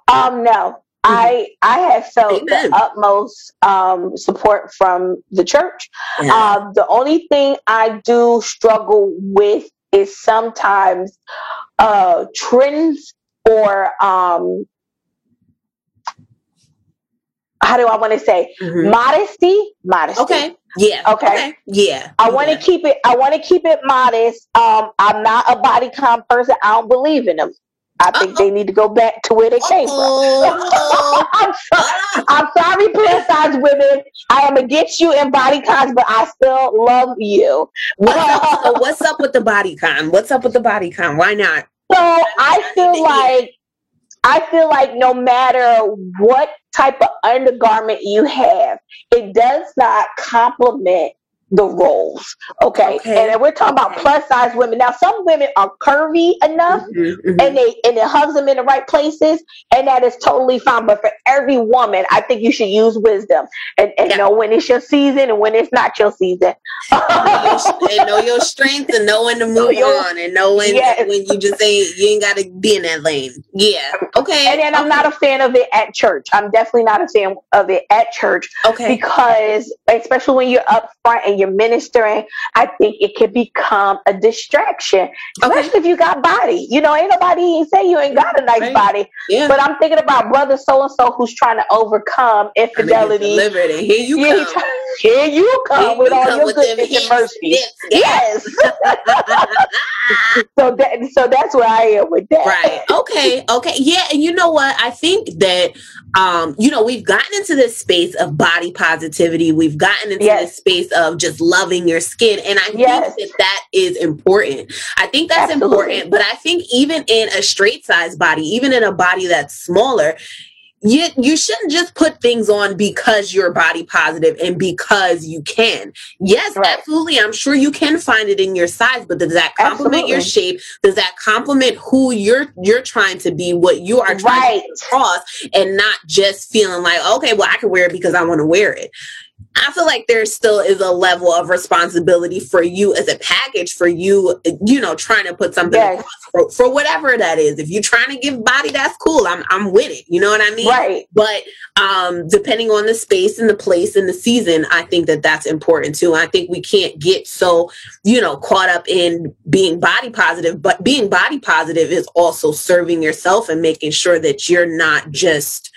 Um, no. I I have felt the utmost um, support from the church. Yeah. Um, the only thing I do struggle with is sometimes uh, trends or um, how do I want to say modesty? Modesty. Okay. Yeah. Okay. Yeah. I want to keep it. I want to keep it modest. Um, I'm not a body con person. I don't believe in them. I think they need to go back to where they came from. (laughs) I'm, so- I'm sorry, plus size women. I am against you in body counts, but I still love you. What's (laughs) what's up with the body con? What's up with the body con? Why not? So I feel (laughs) like I feel like no matter what type of undergarment you have, it does not complement the roles. Okay. And we're talking about plus size women. Now some women are curvy enough Mm-hmm, and they and it hugs them in the right places, and that is totally fine. But for every woman, I think you should use wisdom and, and know when it's your season and when it's not your season. (laughs) and know your strength and know when to move on and know when Yes. when you just ain't you ain't gotta be in that lane. Yeah. Okay. And then I'm not a fan of it at church. I'm definitely not a fan of it at church. Okay. Because especially when you're up front and you're ministering, I think it can become a distraction. Especially if you got body. You know, ain't nobody say you ain't got a nice body. Yeah. But I'm thinking about brother so and so who's trying to overcome infidelity. delivered and here you Yeah, come. Here you come Here with you all come your with goodness and mercy. hips, Yes. (laughs) so that so that's where I am with that. Right. Okay. Okay. Yeah. And you know what? I think that, um, you know, we've gotten into this space of body positivity. We've gotten into this space of just loving your skin. And I Yes. think that that is important. I think that's Absolutely. important. But I think even in a straight size body, even in a body that's smaller, you you shouldn't just put things on because you're body positive and because you can. Yes, absolutely. I'm sure you can find it in your size, but does that complement your shape? Does that complement who you're you're trying to be, what you are trying Right. to get across, and not just feeling like, okay, well, I can wear it because I want to wear it. I feel like there still is a level of responsibility for you as a package, for you, you know, trying to put something Yes. across for, for whatever that is. If you're trying to give body, that's cool. I'm I'm with it. You know what I mean? Right. But um, depending on the space and the place and the season, I think that that's important too. I think we can't get so you know caught up in being body positive, but being body positive is also serving yourself and making sure that you're not just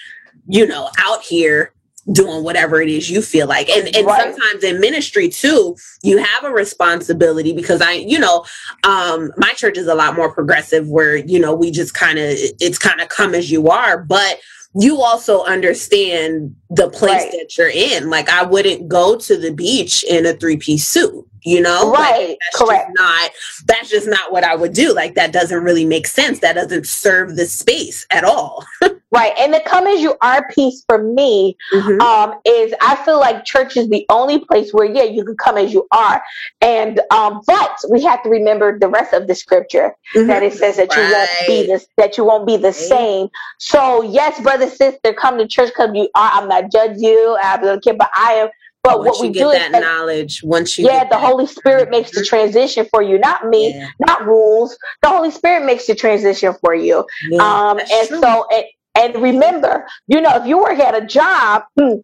you know out here doing whatever it is you feel like and and Right. sometimes in ministry too you have a responsibility because i you know um my church is a lot more progressive where you know we just kind of it's kind of come as you are but you also understand the place Right. that you're in like i wouldn't go to the beach in a three-piece suit you know Like, Right, that's correct. just not that's just not what i would do like that doesn't really make sense that doesn't serve the space at all (laughs) Right. And the come as you are piece for me Mm-hmm. um, is I feel like church is the only place where, yeah, you can come as you are. And, um, but we have to remember the rest of the scripture that it says that you won't be Mm-hmm. This, that you won't be the same. So yes, brother, sister, come to church because you are. I'm not judge you. I'm not kid, but I am. But once what we you get do that is knowledge once you yeah, get the that- Holy Spirit makes the transition for you, not me, Yeah. not rules. The Holy Spirit makes the transition for you. Yeah, um, and true. so, and, and remember, you know, if you work at a job hmm,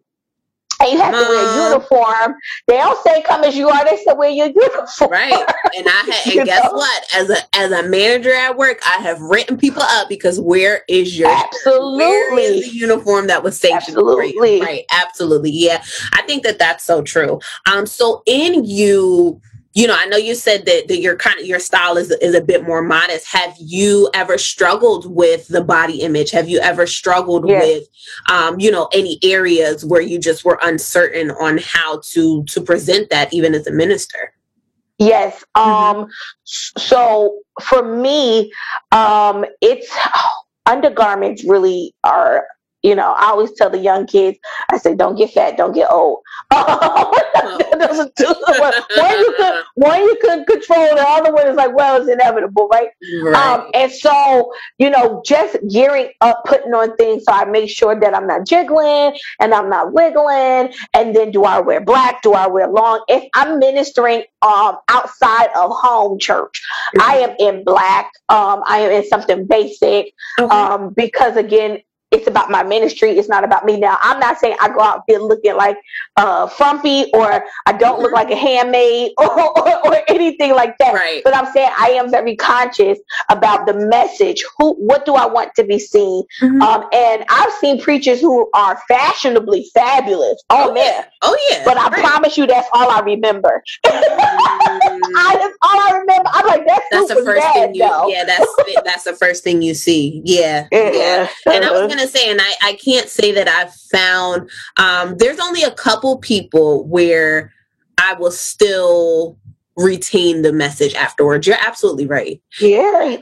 and you have to wear a uniform, they don't say come as you are. They say wear your uniform. right and i had (laughs) and guess know? what as a as a manager at work i have written people up because where is your Absolutely. is the uniform that was sanctioned for Absolutely. right absolutely yeah i think that that's so true um so in you you know i know you said that, that your kind of your style is, is a bit more modest have you ever struggled with the body image have you ever struggled Yes. with um you know any areas where you just were uncertain on how to to present that even as a minister Yes. Mm-hmm. Um. So for me, um, it's (sighs) undergarments really are. You know, I always tell the young kids, I say, don't get fat, don't get old. (laughs) Those one you could, (laughs) one you could control, the other one is like, well, it's inevitable, right? Um, and so, you know, just gearing up, putting on things so I make sure that I'm not jiggling and I'm not wiggling. And then do I wear black? Do I wear long? If I'm ministering um outside of home church, I am in black. Um, I am in something basic. Um, because again, it's about my ministry. It's not about me. Now, I'm not saying I go out there looking like uh, frumpy or I don't look like a handmaid (laughs) or, or, or anything like that. Right. But I'm saying I am very conscious about the message. Who, what do I want to be seen? Mm-hmm. Um, and I've seen preachers who are fashionably fabulous. Oh, man. Oh yeah. But I Right. promise you, that's all I remember. (laughs) I, that's all I remember. I'm like, that That's the first bad, thing you. though. Yeah, that's that's the first thing you see. Yeah, (laughs) Yeah. yeah. And I was Uh-huh. Gonna say, and I I can't say that I've found. Um, there's only a couple people where I will still retain the message afterwards. You're absolutely right. Yeah.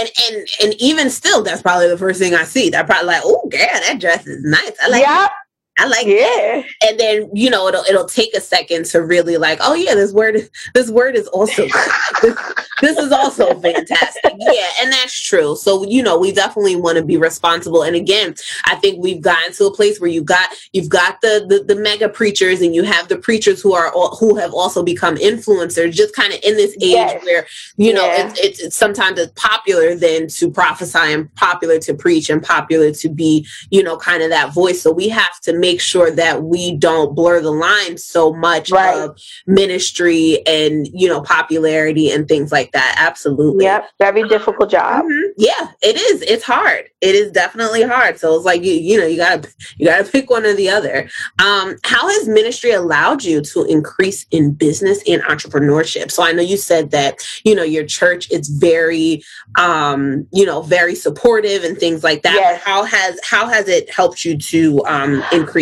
And and and even still, that's probably the first thing I see. That probably like, oh, yeah, that dress is nice. I like. Yeah. I like Yeah. that. And then you know it'll it'll take a second to really like, oh yeah, this word this word is also (laughs) this, this is also fantastic. Yeah, and that's true. So you know we definitely want to be responsible. And again, I think we've gotten to a place where you got you've got the the, the mega preachers and you have the preachers who are who have also become influencers. Just kind of in this age Yes. where you know Yeah. it's, it's it's sometimes it's popular then to prophesy and popular to preach and popular to be you know kind of that voice. So we have to make sure that we don't blur the line so much Right. of ministry and you know popularity and things like that. Absolutely. Yep. Very difficult job. Mhm. Yeah, it is. It's hard. It is definitely hard. So it's like you, you know, you gotta (laughs) you gotta pick one or the other. Um, how has ministry allowed you to increase in business and entrepreneurship? So I know you said that you know your church is very, um, you know, very supportive and things like that. Yes. How has how has it helped you to um, increase?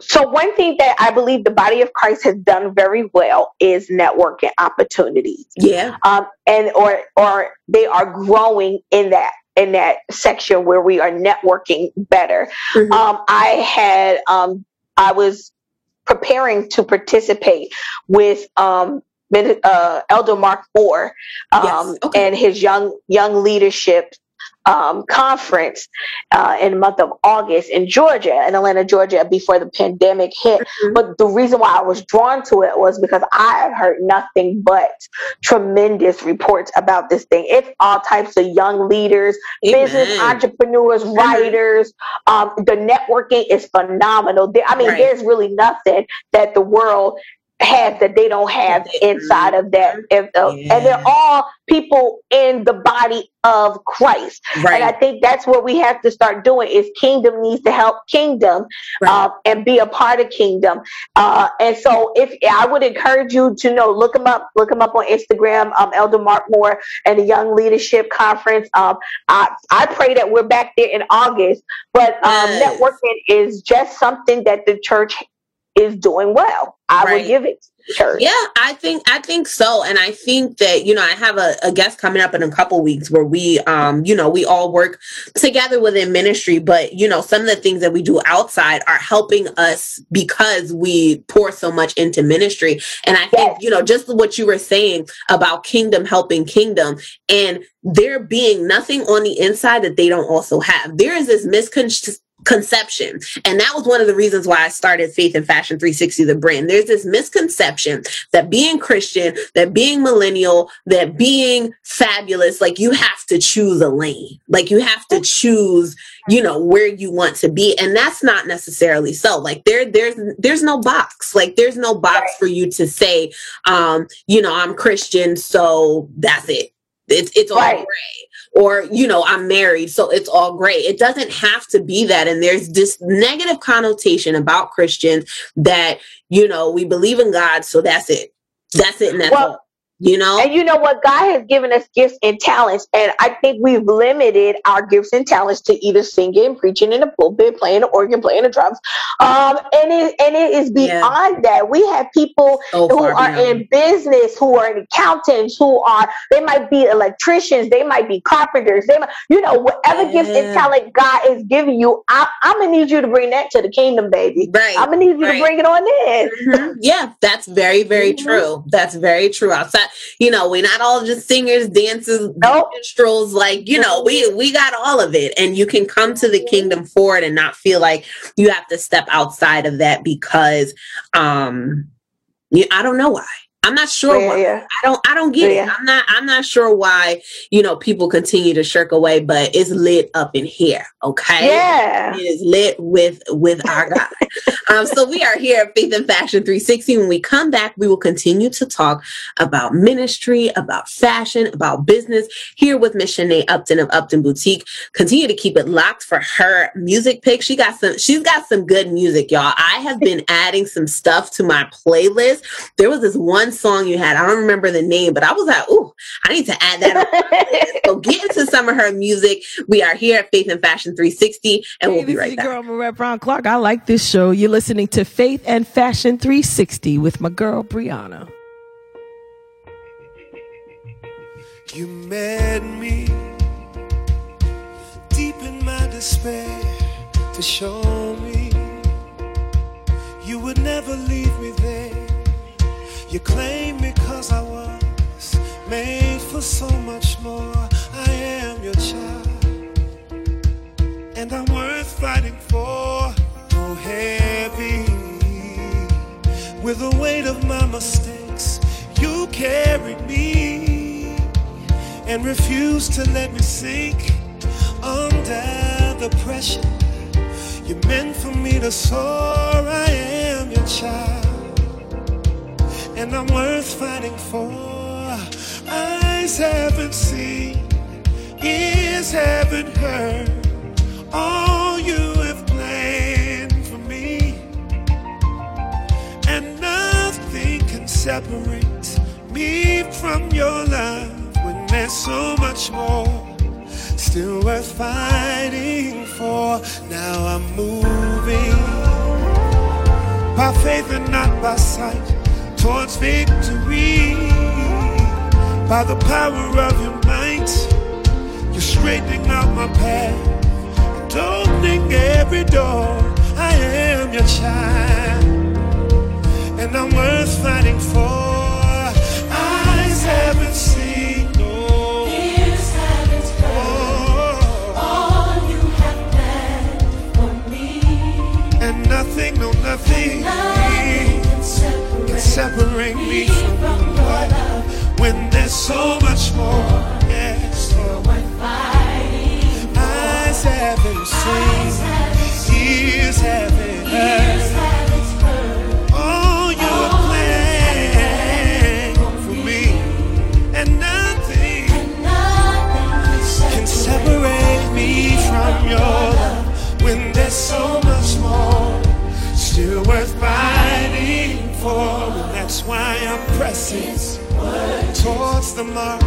So one thing that I believe the body of Christ has done very well is networking opportunities. Yeah. Um, and or or they are growing in that in that section where we are networking better. Mhm. Um, I had um, I was preparing to participate with um, uh, Elder Mark Moore um, Yes, okay. and his young young leadership um, conference uh, in the month of August in Georgia, in Atlanta, Georgia, before the pandemic hit. Mm-hmm. But the reason why I was drawn to it was because I have heard nothing but tremendous reports about this thing. It's all types of young leaders, business entrepreneurs, writers. Um, the networking is phenomenal. There- I mean, Right. there's really nothing that the world has that they don't have inside of that. And, uh, and they're all people in the body of Christ. Right. And I think that's what we have to start doing is kingdom needs to help kingdom Right. uh, and be a part of kingdom. Uh, and so if I would encourage you to know, look them up, look them up on Instagram, um, Elder Mark Moore and the Young Leadership Conference. Um, I, I pray that we're back there in August, but um, Yes. networking is just something that the church is doing well. I Right. will give it church. Yeah, I think I think so, and I think that you know I have a, a guest coming up in a couple weeks where we, um, you know, we all work together within ministry, but you know, some of the things that we do outside are helping us because we pour so much into ministry. And I think Yes. you know just what you were saying about kingdom helping kingdom, and there being nothing on the inside that they don't also have. There is this misconception conception and that was one of the reasons why i started faith and fashion 360 the brand. There's this misconception that being christian that being millennial that being fabulous like you have to choose a lane. Like you have to choose you know where you want to be. And that's not necessarily so. Like there there's there's no box. Like there's no box for you to say um you know i'm christian so that's it. It's it's all Right. gray or you know i'm married so it's all great. It doesn't have to be that and there's this negative connotation about christians that you know we believe in god so that's it. That's it and that's Well, all you know And you know what? God has given us gifts and talents, and I think we've limited our gifts and talents to either singing, preaching in the pulpit, playing the organ, playing the drums. Um, and it and it is Yeah. beyond that. We have people So who are beyond. in business, who are accountants, who are they might be electricians, they might be carpenters, they might, you know, whatever gifts and talent God is giving you, I, I'm gonna need you to bring that to the kingdom, baby. Right, I'm gonna need you right. to bring it on in. Mhm. Yeah, that's very, very (laughs) Mhm. true. That's very true. Outside, you know, we're not all just singers, dancers, Nope. minstrels. Like, you know, we we got all of it, and you can come to the kingdom for it and not feel like you have to step outside of that because, um, you, I don't know why. I'm not sure Yeah, why. yeah. I don't I don't get Yeah. it. I'm not I'm not sure why, you know, people continue to shirk away, but it's lit up in here. Okay. Yeah. It is lit with with our God. (laughs) um, so we are here at Faith and Fashion 360. When we come back, we will continue to talk about ministry, about fashion, about business here with Miss Shannae Upton of Upton Boutique. Continue to keep it locked for her music pick. She got some, she's got some good music, y'all. I have been adding some stuff to my playlist. There was this one song you had, I don't remember the name, but I was like, ooh, I need to add that. on my playlist. so (laughs) get into some of her music. We are here at Faith and Fashion 360, and we'll be This is right back. girl Marette Brown Clark. I like this show. You're listening to Faith and Fashion 360 with my girl Brianna. You met me deep in my despair to show me you would never leave me there. You claimed me cause I was made for so much more. I am your child, and I'm worth fighting for. Oh, heavy with the weight of my mistakes, you carried me and refused to let me sink under the pressure. You meant for me to soar. I am your child, and I'm worth fighting for. Eyes haven't seen, ears haven't heard all you have planned for me, and nothing can separate me from your love when there's so much more still worth fighting for. Now I'm moving by faith and not by sight towards victory. By the power of your might, you're straightening out my path, and opening every door. I am your child, and I'm worth fighting for. Eyes haven't seen, no. Ears haven't heard oh. all you have for me. And nothing, no nothing Nothing separate me from your love. when there's so much more. Yes, fighting. eyes haven't seen, ears haven't heard. All you all for me, and nothing can separate me from your love when there's so much more still worth fighting for. Why I'm pressing towards the mark.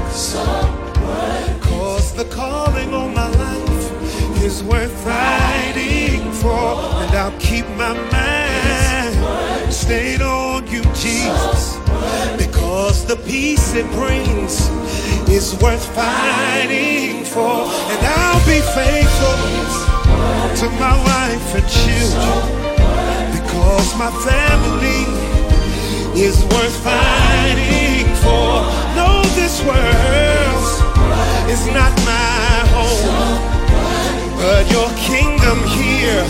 Cause the calling on my life is worth fighting for. And I'll keep my mind stayed on you, Jesus. Because the peace it brings is worth fighting for. And I'll be faithful to my wife and children. Because my family is worth fighting for. No, this world is not my home, but your kingdom here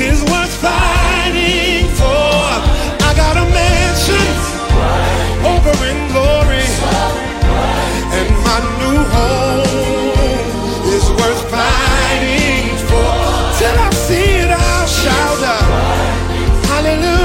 is worth fighting for. I got a mansion over in glory, and my new home is worth fighting for. Till I see it, I'll shout out, Hallelujah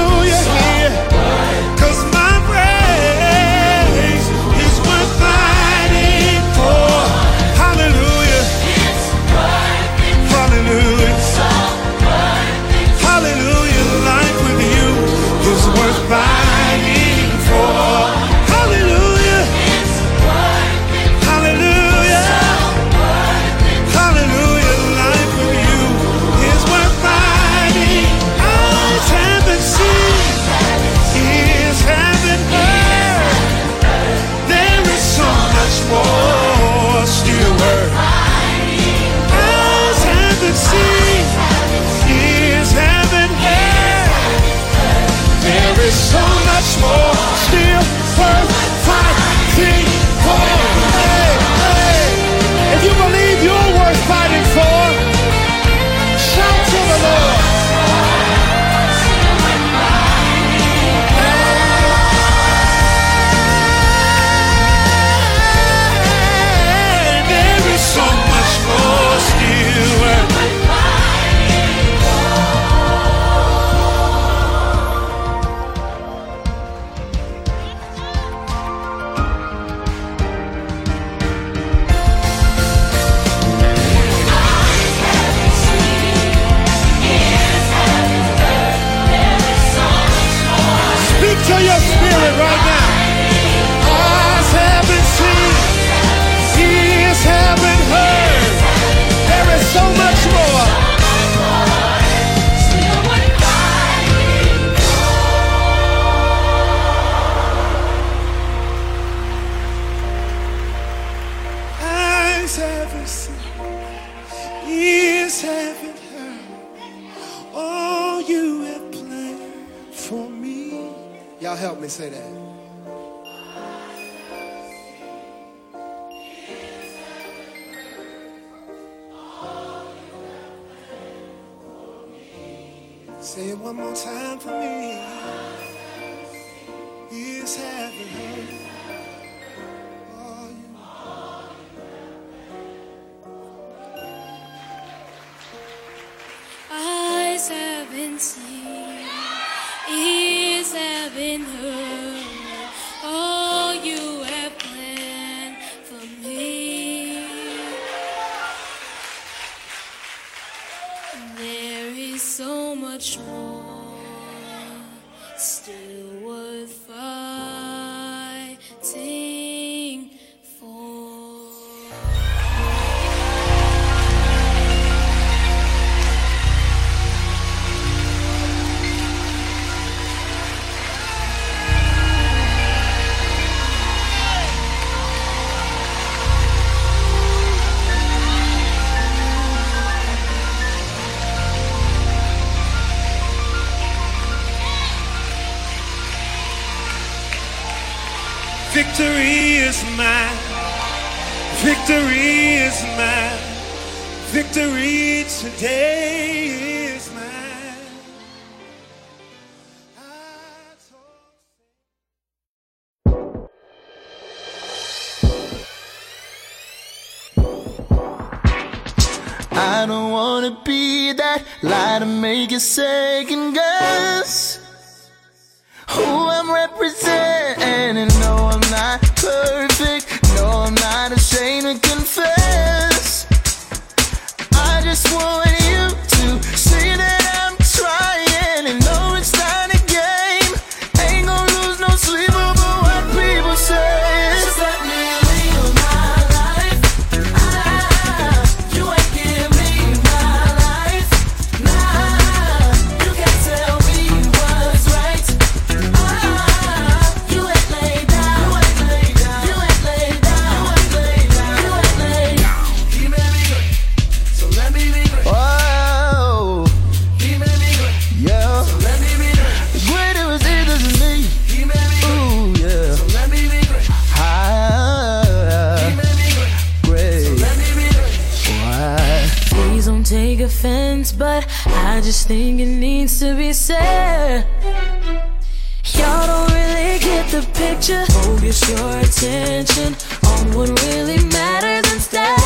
second but I just think it needs to be said. Y'all don't really get the picture. Focus your attention on what really matters instead.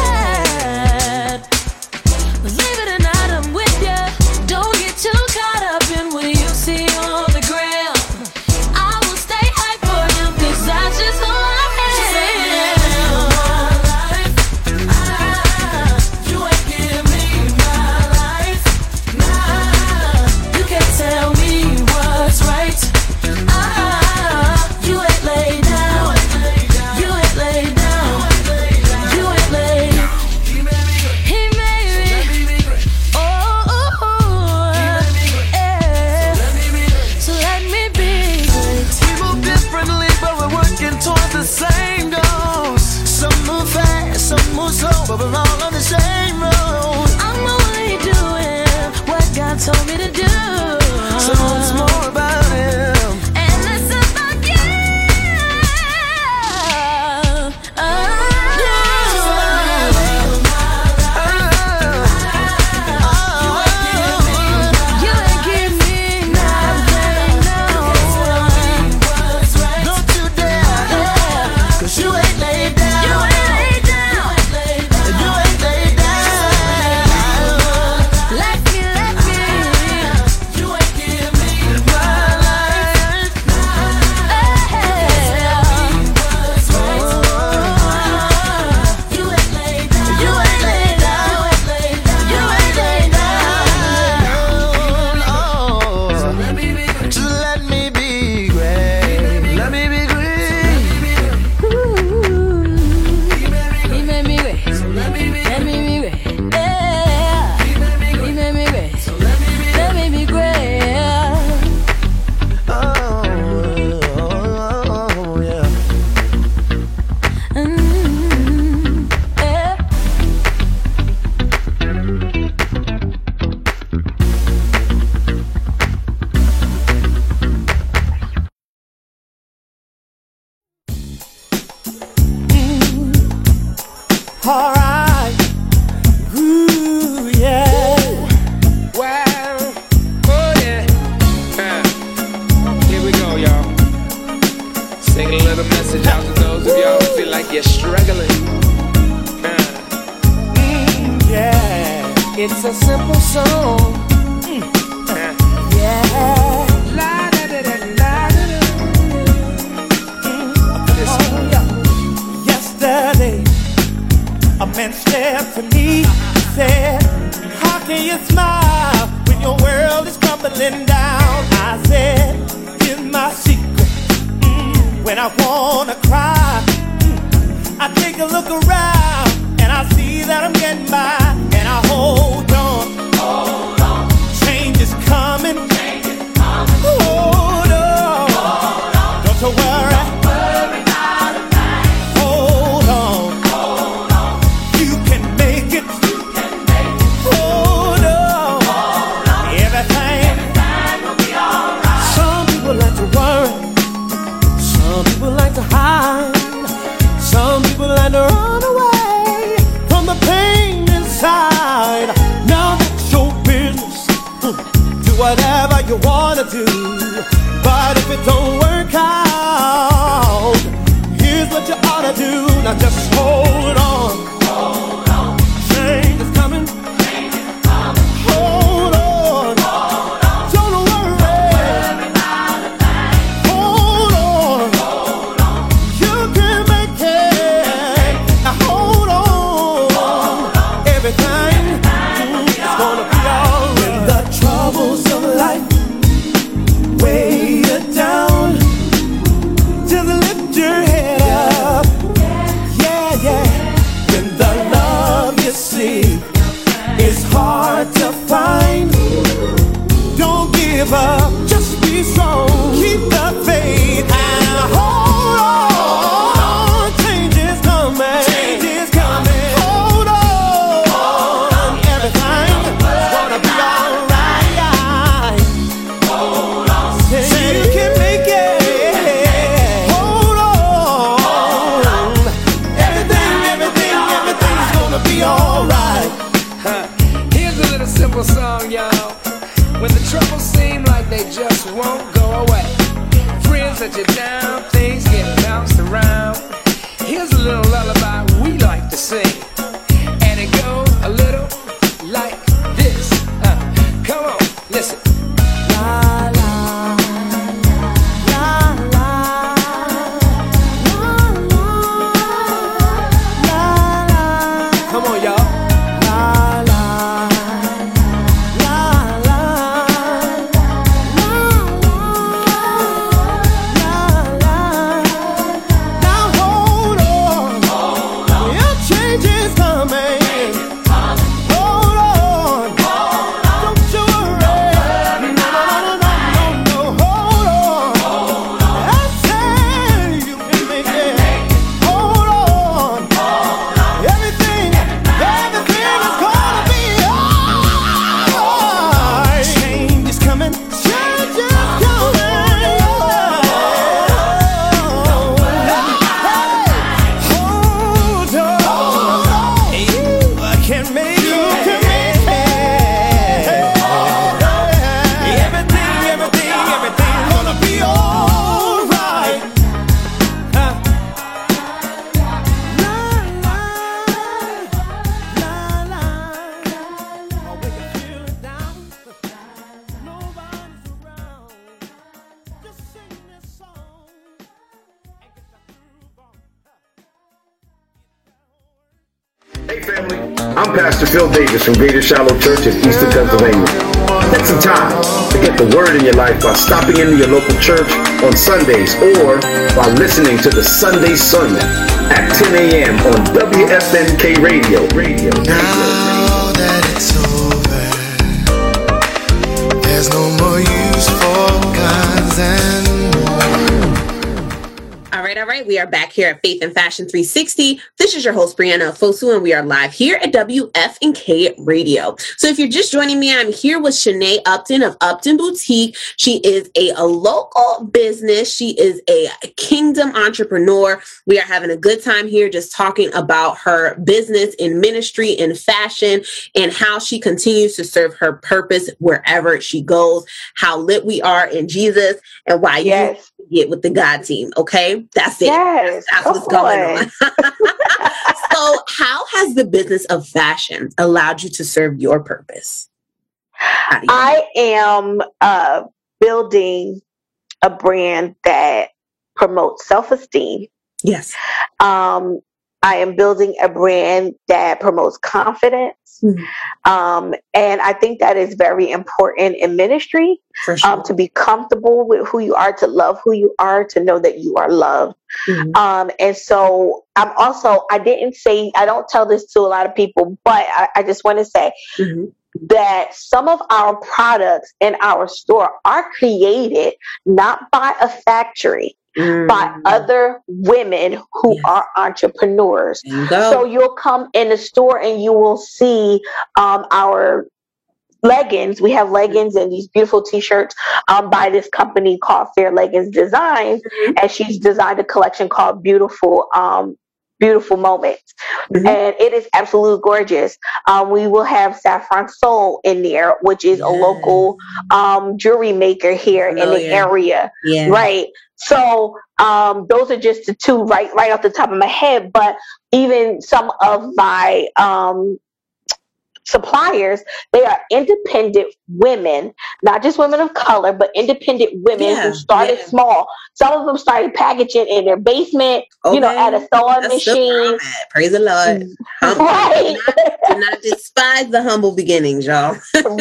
not just in your local church on Sundays or by listening to the Sunday sermon at 10 a.m. on WFNK Radio. Radio. Now that it's over, there's no more use for guns and all right, all right, we are back here at Faith and Fashion 360. This is your host, Brianna Fosu, and we are live here at WFNK Radio. So if you're just joining me, I'm here with Shannae Upton of Upton Boutique. She is a, a local business. She is a kingdom entrepreneur. We are having a good time here just talking about her business in ministry in fashion and how she continues to serve her purpose wherever she goes, how lit we are in Jesus, and why Yes. you get with the God team. Okay, that's it. Yes, That's what's going on. (laughs) so, how has the business of fashion allowed you to serve your purpose? I am uh, building a brand that promotes self esteem. Yes. Um, I am building a brand that promotes confidence. Um, and I think that is very important in ministry um, to be comfortable with who you are, to love who you are, to know that you are loved. Um, and so I'm also, I didn't say, I don't tell this to a lot of people, but I, I just want to say that some of our products in our store are created not by a factory. By other women who are entrepreneurs. go. So you'll come in the store and you will see um, our leggings. We have leggings and these beautiful t-shirts um, by this company called Fair Leggings Designs, and she's designed a collection called Beautiful. Um, Beautiful moments, and it is absolutely gorgeous. Um, we will have Saffron Soul in there, which is a local um, jewelry maker here in the Familiar. area, Yeah. right? So um, those are just the two right right off the top of my head. But even some of my um, suppliers, they are independent women, not just women of color, but independent women Yeah, who started small. Some of them started packaging in their basement, you know, at a sewing That's machine. Praise the Lord. (laughs) Humble. Right. Do not, not despise the humble beginnings, y'all.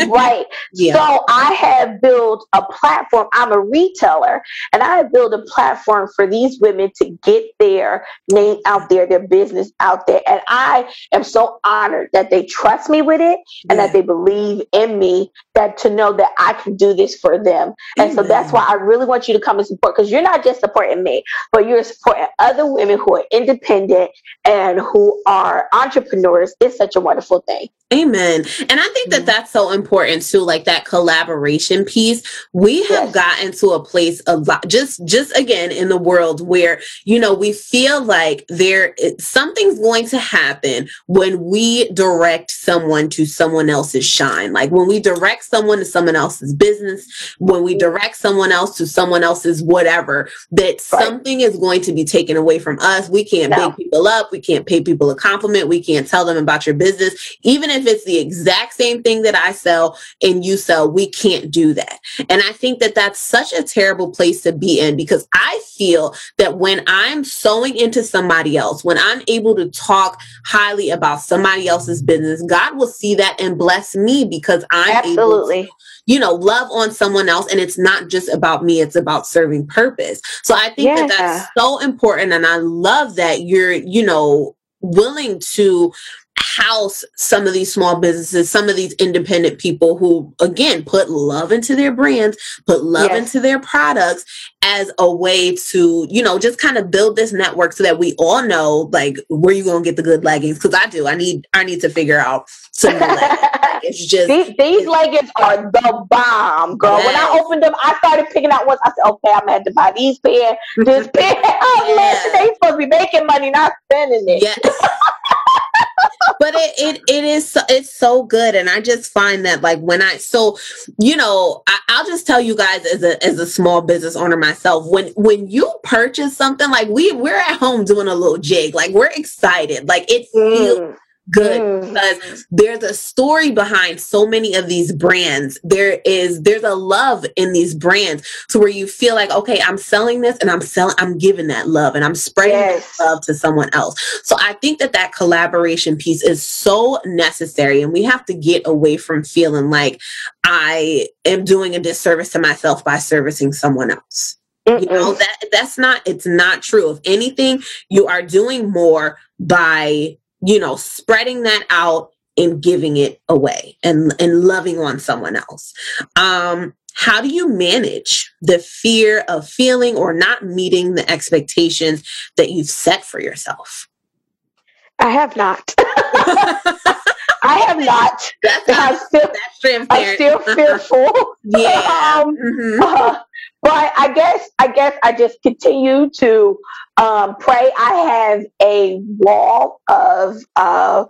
right. (laughs) Yeah. So I have built a platform. I'm a retailer, and I have built a platform for these women to get their name out there, their business out there. And I am so honored that they trust me with it and that they believe in me that to know that I can do this for them. And so that's why I really want you to come and support because you're not just supporting me, but you're supporting other women who are independent and who are entrepreneurs. It's such a wonderful thing. Amen. And I think that that's so important too, like that collaboration piece. We have gotten to a place of just, just again in the world where, you know, we feel like there, something's going to happen when we direct someone to someone else's shine. Like when we direct someone to someone else's business, when we direct someone else to someone else's whatever, that something is going to be taken away from us. We can't No. big people up. We can't pay people a compliment. We can't tell them about your business. Even if it's the exact same thing that I sell and you sell, we can't do that. And I think that that's such a terrible place to be in because I feel that when I'm sewing into somebody else, when I'm able to talk highly about somebody else's business, God will see that and bless me because I'm Absolutely. able to, you know, love on someone else. And it's not just about me, it's about serving purpose. So I think that that's so important. And I love that you're, you know, willing to house some of these small businesses, some of these independent people who, again, put love into their brands, put love Yes. into their products as a way to, you know, just kind of build this network so that we all know, like, where you gonna get the good leggings? Because I do. I need. I need to figure out some leggings. (laughs) It's just these, these leggings are the bomb, girl. When I opened them, I started picking out ones. I said, okay, I'm gonna have to buy these (laughs) pair, this pair. Oh man, they supposed to be making money, not spending it. Yeah. But it, it it is it's so good. And i just find that like when i so you know I, i'll just tell you guys as a as a small business owner myself when when you purchase something like we we're at home doing a little jig. Like we're excited. Like it feels mm. Good because there's a story behind so many of these brands. There is there's a love in these brands to where you feel like okay i'm selling this and i'm selling i'm giving that love and i'm spreading that love to someone else. So i think that that collaboration piece is so necessary and we have to get away from feeling like i am doing a disservice to myself by servicing someone else. You know that that's not it's not true. If anything you are doing more by you know spreading that out and giving it away and and loving on someone else um how do you manage the fear of feeling or not meeting the expectations that you've set for yourself? I have not. (laughs) I have not. (laughs) I'm still, I'm still (laughs) fearful. Yeah. Um, uh, but I guess I guess I just continue to um, pray. I have a wall of uh,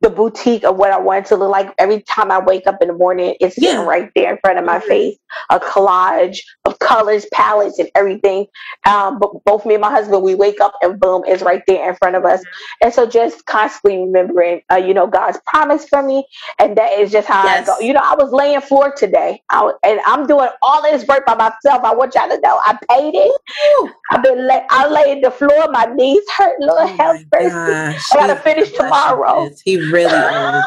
the boutique of what I want it to look like. Every time I wake up in the morning, it's sitting right there in front of my face. A collage of colors, palettes, and everything. Um, but both me and my husband, we wake up and boom, it's right there in front of us. And so just constantly remembering, uh, you know, God's promise for me, and that is just how I go. You know, I was laying floor today, I, and I'm doing all this work by myself. I want y'all to know I paid it. I've been lay, I laid the floor, my knees hurt, Lord help mercy. Gosh, I gotta finish tomorrow. He really is.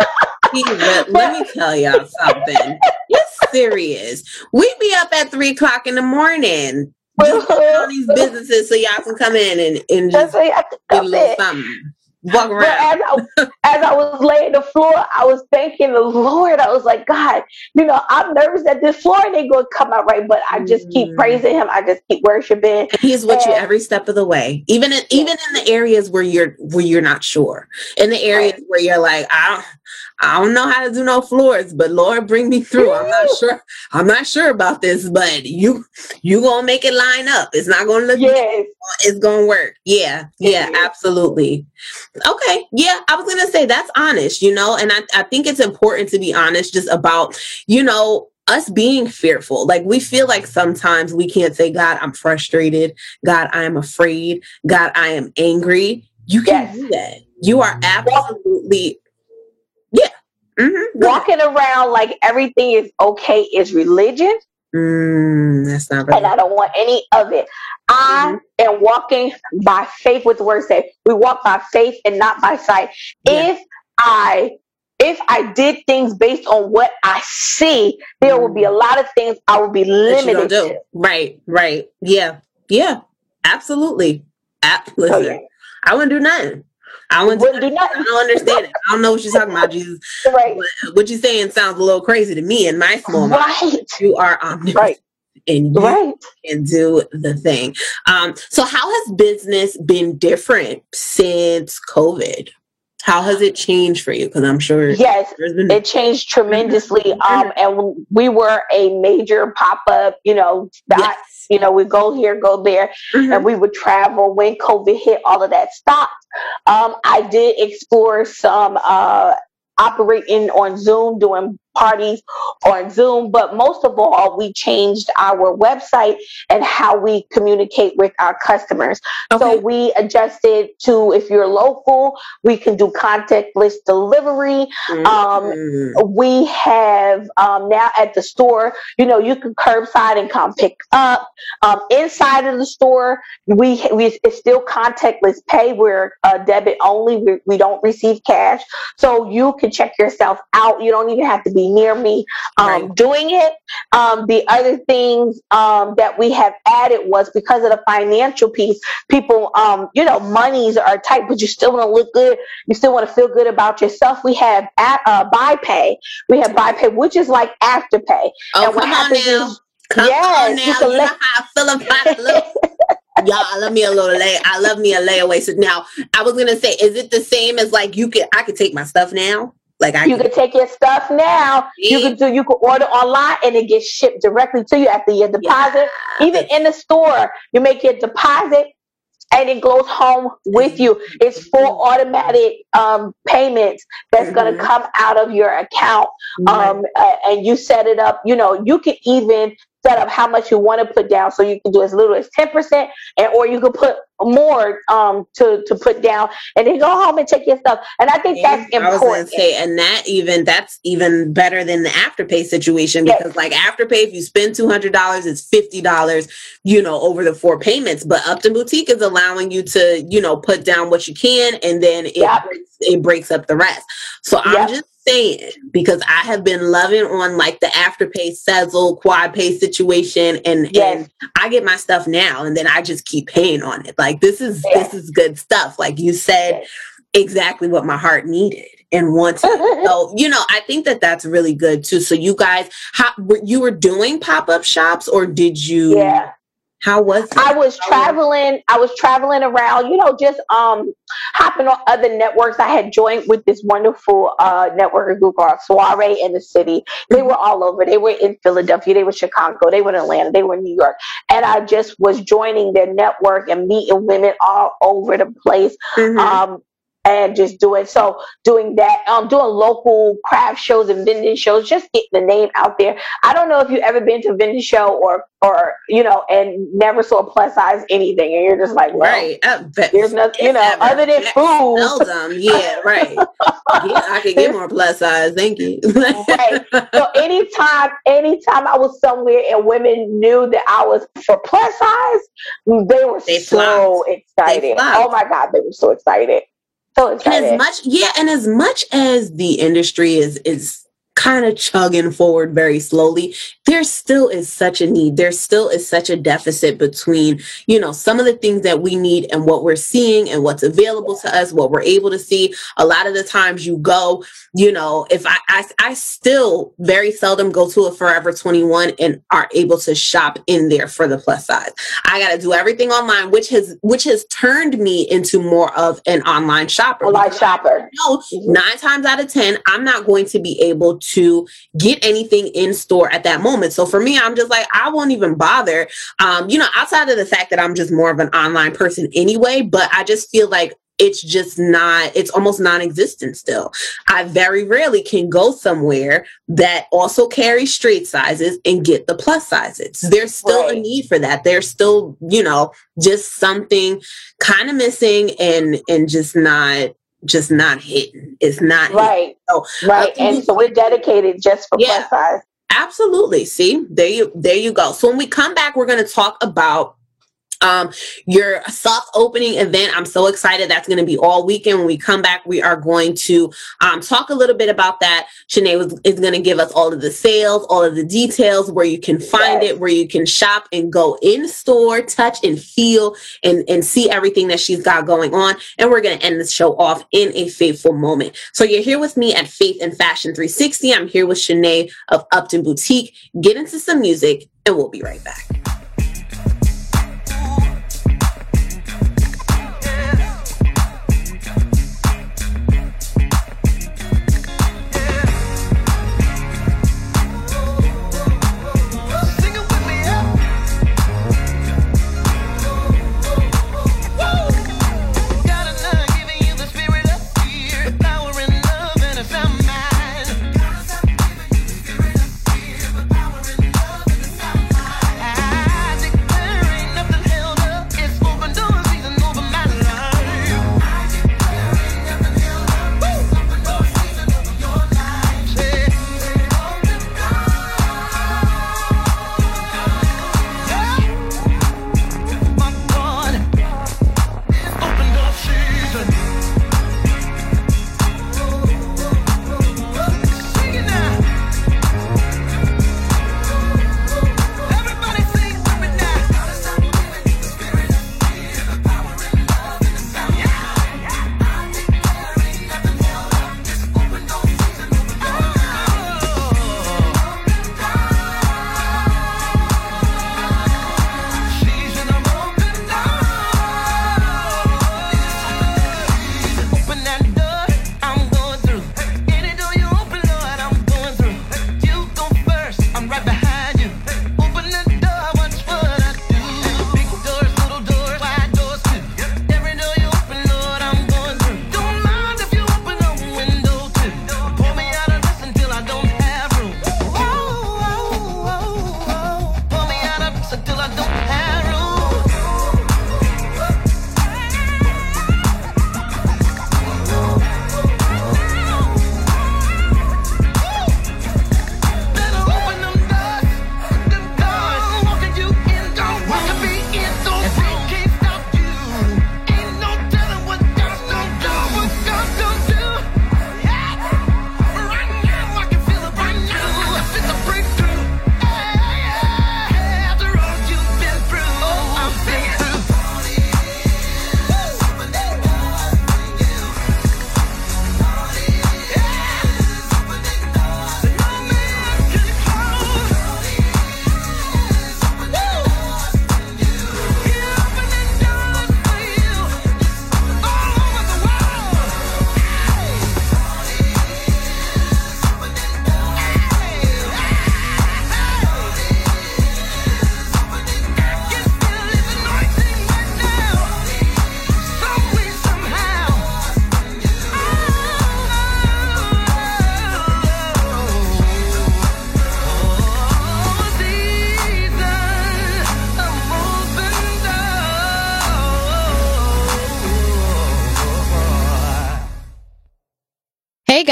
He re- (laughs) let me tell y'all something. It's serious. We be up at three o'clock in the morning. Just (laughs) on these businesses so y'all can come in and, and just get a little something. Walk But as I, as I was laying the floor, I was thanking the Lord. I was like, God, you know, I'm nervous that this floor ain't going to come out right, but I just Mm. keep praising Him. I just keep worshiping. He's with you every step of the way, even in, even in the areas where you're where you're not sure. In the areas where you're like, I don't, I don't know how to do no floors, but Lord, bring me through. I'm not sure. I'm not sure about this, but you you gonna make it line up. It's not gonna look. Yes. It's gonna work. Yeah, yeah, absolutely. Okay, yeah, I was gonna say that's honest, you know, and I I think it's important to be honest just about you know us being fearful. Like we feel like sometimes we can't say, God, I'm frustrated. God, I am afraid. God, I am angry. You can do that. You are absolutely. Mm-hmm. Walking around like everything is okay is religion. Mm, that's not right. and I don't want any of it. I Mm-hmm. am walking by faith with the word say we walk by faith and not by sight. If I if I did things based on what I see, there will be a lot of things I will be limited to. Right, right. Yeah, yeah, absolutely. A- listen, I wouldn't do nothing. I wouldn't, do, nothing. I don't understand it. I don't know what you're talking about, (laughs) Jesus. Right. What, what you're saying sounds a little crazy to me in my small mind. Right. You are omnipotent. And you can do the thing. Um, so how has business been different since COVID? How has it changed for you? Because I'm sure Yes, been it changed tremendously. Um, and we were a major pop up, you know, dot, you know, we go here, go there, and we would travel when COVID hit, all of that stopped. Um, I did explore some uh, operating on Zoom, doing parties on Zoom, but most of all, we changed our website and how we communicate with our customers. So we adjusted to if you're local, we can do contactless delivery. Um, we have um, now at the store, you know, you can curbside and come pick up. Um, inside of the store, we, we it's still contactless pay. We're uh, debit only. We, we don't receive cash, so you can check yourself out. You don't even have to be near me um, doing it. Um, the other things um, that we have added was because of the financial piece. People, um, you know, monies are tight, but you still want to look good. You still want to feel good about yourself. We have a- uh, buy pay. We have buy pay, which is like afterpay. Oh, and what come on happens now. is, Come yes, on now. you can You let- know how I feel about little. (laughs) Y'all, I love me a little lay. I love me a layaway. So now, I was gonna say, is it the same as like you can? I can take my stuff now. Like I you can take your stuff now. You can do. You can order online, and it gets shipped directly to you after your deposit. Even in the store, you make your deposit, and it goes home with you. It's full automatic um, payments that's going to come out of your account, um, uh, and you set it up. You know, you can even set up how much you want to put down, so you can do as little as ten percent, and or you can put more um, to to put down, and then go home and take your stuff. And I think that's important. I was gonna say, and that even that's even better than the afterpay situation because like afterpay, if you spend two hundred dollars, it's fifty dollars, you know, over the four payments. But Upton Boutique is allowing you to, you know, put down what you can, and then it breaks, it breaks up the rest. So I'm just saying because I have been loving on like the afterpay Sezzle quad pay situation, and and I get my stuff now, and then I just keep paying on it. Like this is this is good stuff. Like you said, exactly what my heart needed and wanted. (laughs) so, you know, I think that that's really good too. So you guys, how were- you were doing pop-up shops or did you? Yeah. How was it? I was traveling. I was traveling around, you know, just um hopping on other networks. I had joined with this wonderful uh network group called Soiree in the City. They were all over. They were in Philadelphia. They were Chicago. They were in Atlanta. They were in New York. And I just was joining their network and meeting women all over the place. Um and just doing so doing that um doing local craft shows and vending shows just get the name out there i don't know if you've ever been to a vending show or or you know and never saw a plus size anything and you're just like well, Right. Uh, there's nothing you know never- other than food Seldom. Yeah, right. yeah, I could get more plus size. Thank you. right. So anytime, anytime I was somewhere and women knew that I was for plus size, they were They so excited. flocked. Oh my god, they were so excited. So and as much yeah and as much as the industry is is kind of chugging forward very slowly there still is such a need there still is such a deficit between you know some of the things that we need and what we're seeing and what's available to us what we're able to see. A lot of the times you go you know if i i, I still very seldom go to a forever 21 and are able to shop in there for the plus size. I got to do everything online which has which has turned me into more of an online shopper Online shopper. no, mm-hmm. nine times out of ten, I'm not going to be able to get anything in store at that moment. So for me, I'm just like, I won't even bother. Um, you know, outside of the fact that I'm just more of an online person anyway, but I just feel like it's just not, it's almost non existent still. I very rarely can go somewhere that also carries straight sizes and get the plus sizes. There's still a need for that. There's still, you know, just something kind of missing and and just not just not hitting. It's not hitting. Right. So, Right. uh, And so we're dedicated just for Yeah. plus size. Absolutely. See, there you there you go. So when we come back, we're going to talk about um your soft opening event. I'm so excited. That's going to be all weekend. When we come back, we are going to um talk a little bit about that. Shannae was, is going to give us all of the sales, all of the details, where you can find it, where you can shop and go in store, touch and feel and and see everything that she's got going on. And we're going to end this show off in a faithful moment. So you're here with me at Faith and Fashion 360. I'm here with Shannae of Upton Boutique. Get into some music, and we'll be right back.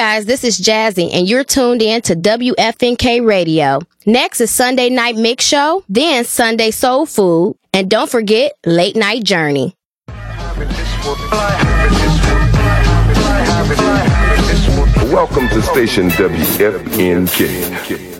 guys, this is Jazzy, and you're tuned in to WFNK Radio. Next is Sunday Night Mix Show, then Sunday Soul Food, and don't forget Late Night Journey. Welcome to station WFNK.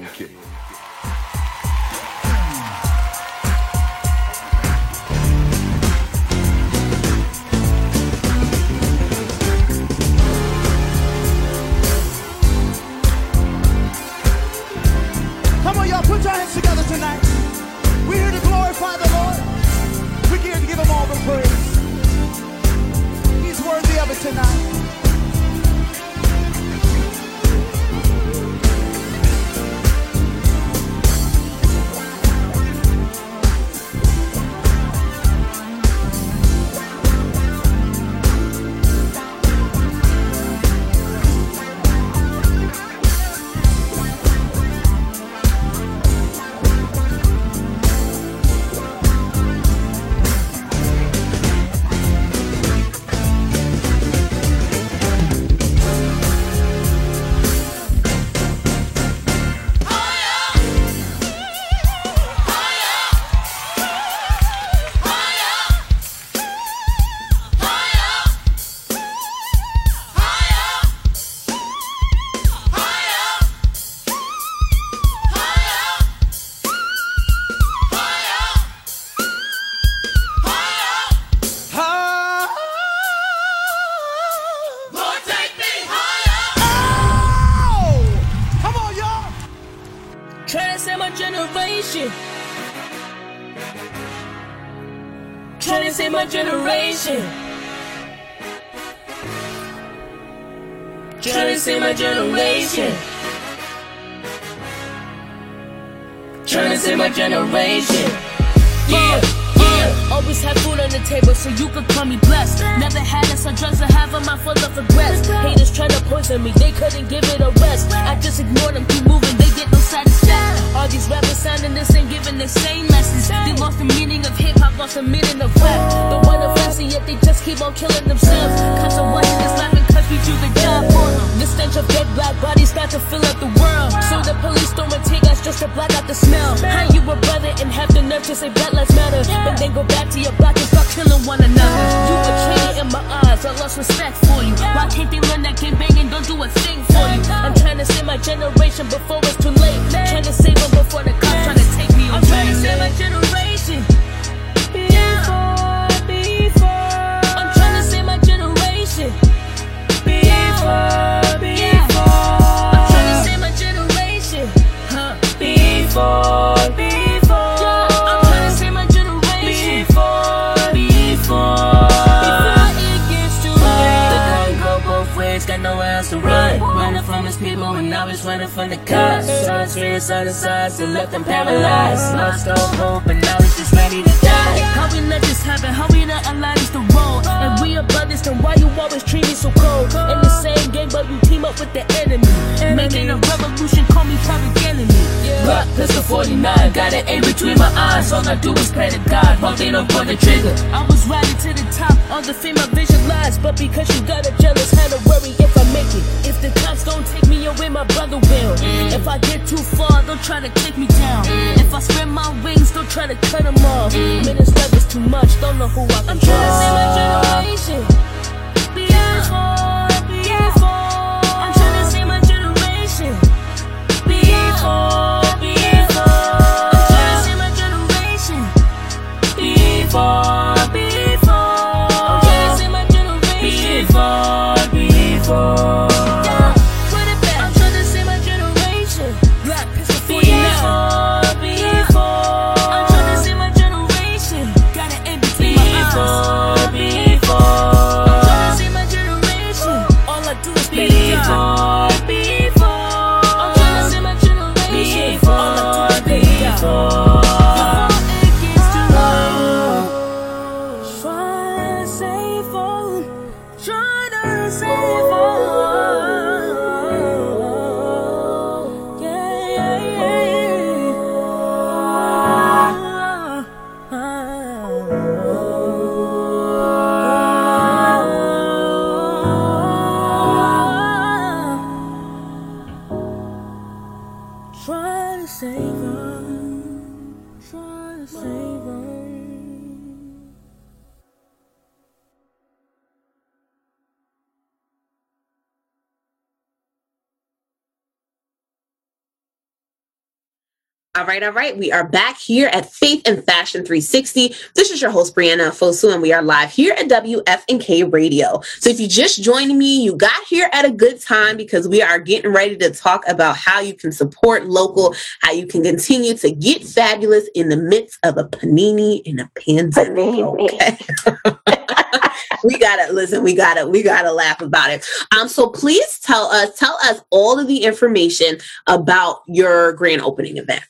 so cold. In the same game, but you team up with the enemy. Making a revolution, call me private enemy. Glock pistol 49, got an aim between my eyes. All I do is pray to God, hope they don't pull the trigger. I was riding to the top, on the fame I visualized. But because you got a jealous, had to worry if I make it. If the cops don't take me away, my brother will. Mm. If I get too far, don't try to take me down. Mm. If I spread my wings, don't try to cut them off. Mm. Man, this is too much, don't know who I can I'm trying to save my generation. for All right. We are back here at Faith and Fashion 360. This is your host, Brianna Fosu, and we are live here at WFNK Radio. So if you just joined me, you got here at a good time because we are getting ready to talk about how you can support local, how you can continue to get fabulous in the midst of a panini and a pandemic. Okay. (laughs) we gotta listen we gotta we gotta laugh about it um so please tell us tell us all of the information about your grand opening event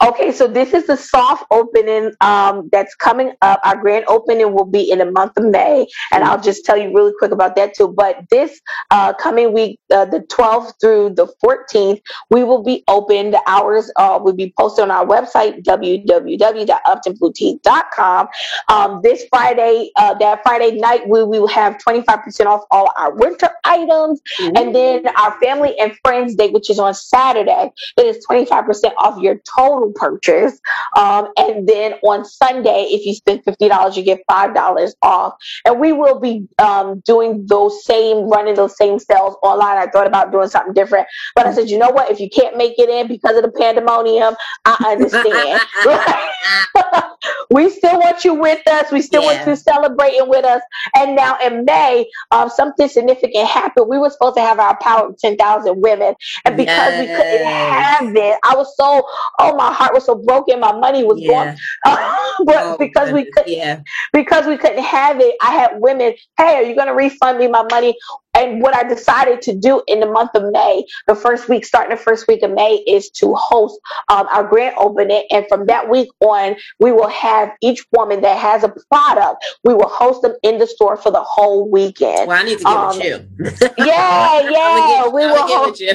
Okay, so this is the soft opening um, that's coming up. Our grand opening will be in the month of May, and I'll just tell you really quick about that too. But this uh, coming week, uh, the 12th through the 14th, we will be open. The hours uh, will be posted on our website, www.uptonboutique.com. Um, this Friday, uh, that Friday night, we, we will have 25% off all our winter items. And then our family and friends day, which is on Saturday, it is 25% off your total purchase. Um, and then on Sunday, if you spend $50, you get $5 off. And we will be um, doing those same, running those same sales online. I thought about doing something different, but I said, you know what? If you can't make it in because of the pandemonium, I understand. (laughs) (laughs) we still want you with us. We still want you celebrating with us. And now in May, um, something significant happened. We were supposed to have our power of 10,000 women. And because we couldn't have it, I was so, oh, my heart was so broken. My money was Yeah. gone. (laughs) but because we couldn't, yeah. because we couldn't have it, I had women, hey, are you going to refund me my money? And what I decided to do in the month of May, the first week, starting the first week of May, is to host um, our grand opening. And from that week on, we will have each woman that has a product, we will host them in the store for the whole weekend. well i need to get Um, with you (laughs) yeah, (laughs) yeah. we will host. you.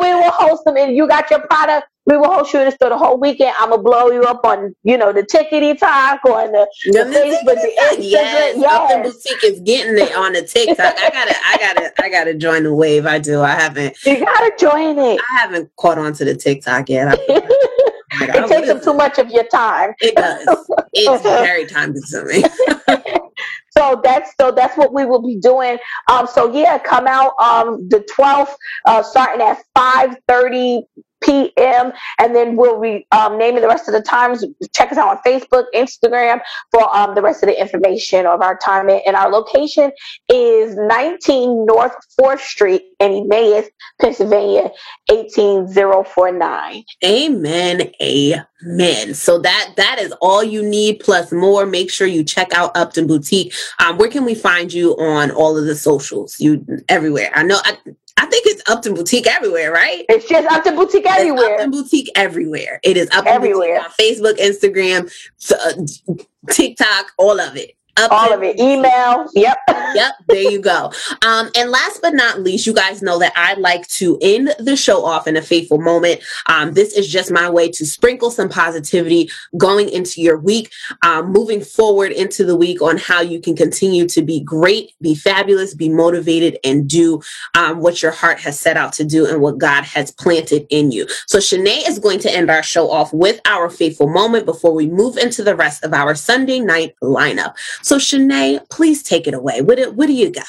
we will host them, and you got your product. We will host you in the store the whole weekend. I'm gonna blow you up on, you know, the tickety talk on the, the Facebook, the Instagram. yes, Upton Boutique is getting it on the (laughs) TikTok. I gotta, I gotta, I gotta join the wave. I do. I haven't. You gotta join it. I haven't caught on to the TikTok yet. I, (laughs) It takes up too much of your time. It does. It's very time consuming. (laughs) So that's so that's what we will be doing. Um, so yeah, come out um the 12th, uh, starting at 5:30 p.m. and then we'll be um, naming the rest of the times. Check us out on Facebook, Instagram for um, the rest of the information of our time. And our location is 19 North 4th Street in Emmaus, Pennsylvania, 18049. Amen. Amen. So that that is all you need plus more. Make sure you check out Upton Boutique. Um, where can we find you on all of the socials? You everywhere. I know. I, I think it's Upton Boutique everywhere, right? It's just Upton Boutique everywhere. Upton Boutique everywhere. It is Upton Everywhere. Boutique on Facebook, Instagram, uh, TikTok, all of it. All of it. Email. Yep. Yep. There you go. Um, and last but not least, you guys know that I like to end the show off in a faithful moment. Um, this is just my way to sprinkle some positivity going into your week, um, moving forward into the week on how you can continue to be great, be fabulous, be motivated, and do um, what your heart has set out to do and what God has planted in you. So, Shannae is going to end our show off with our faithful moment before we move into the rest of our Sunday night lineup. So, Shannae, please take it away. What, what do you got?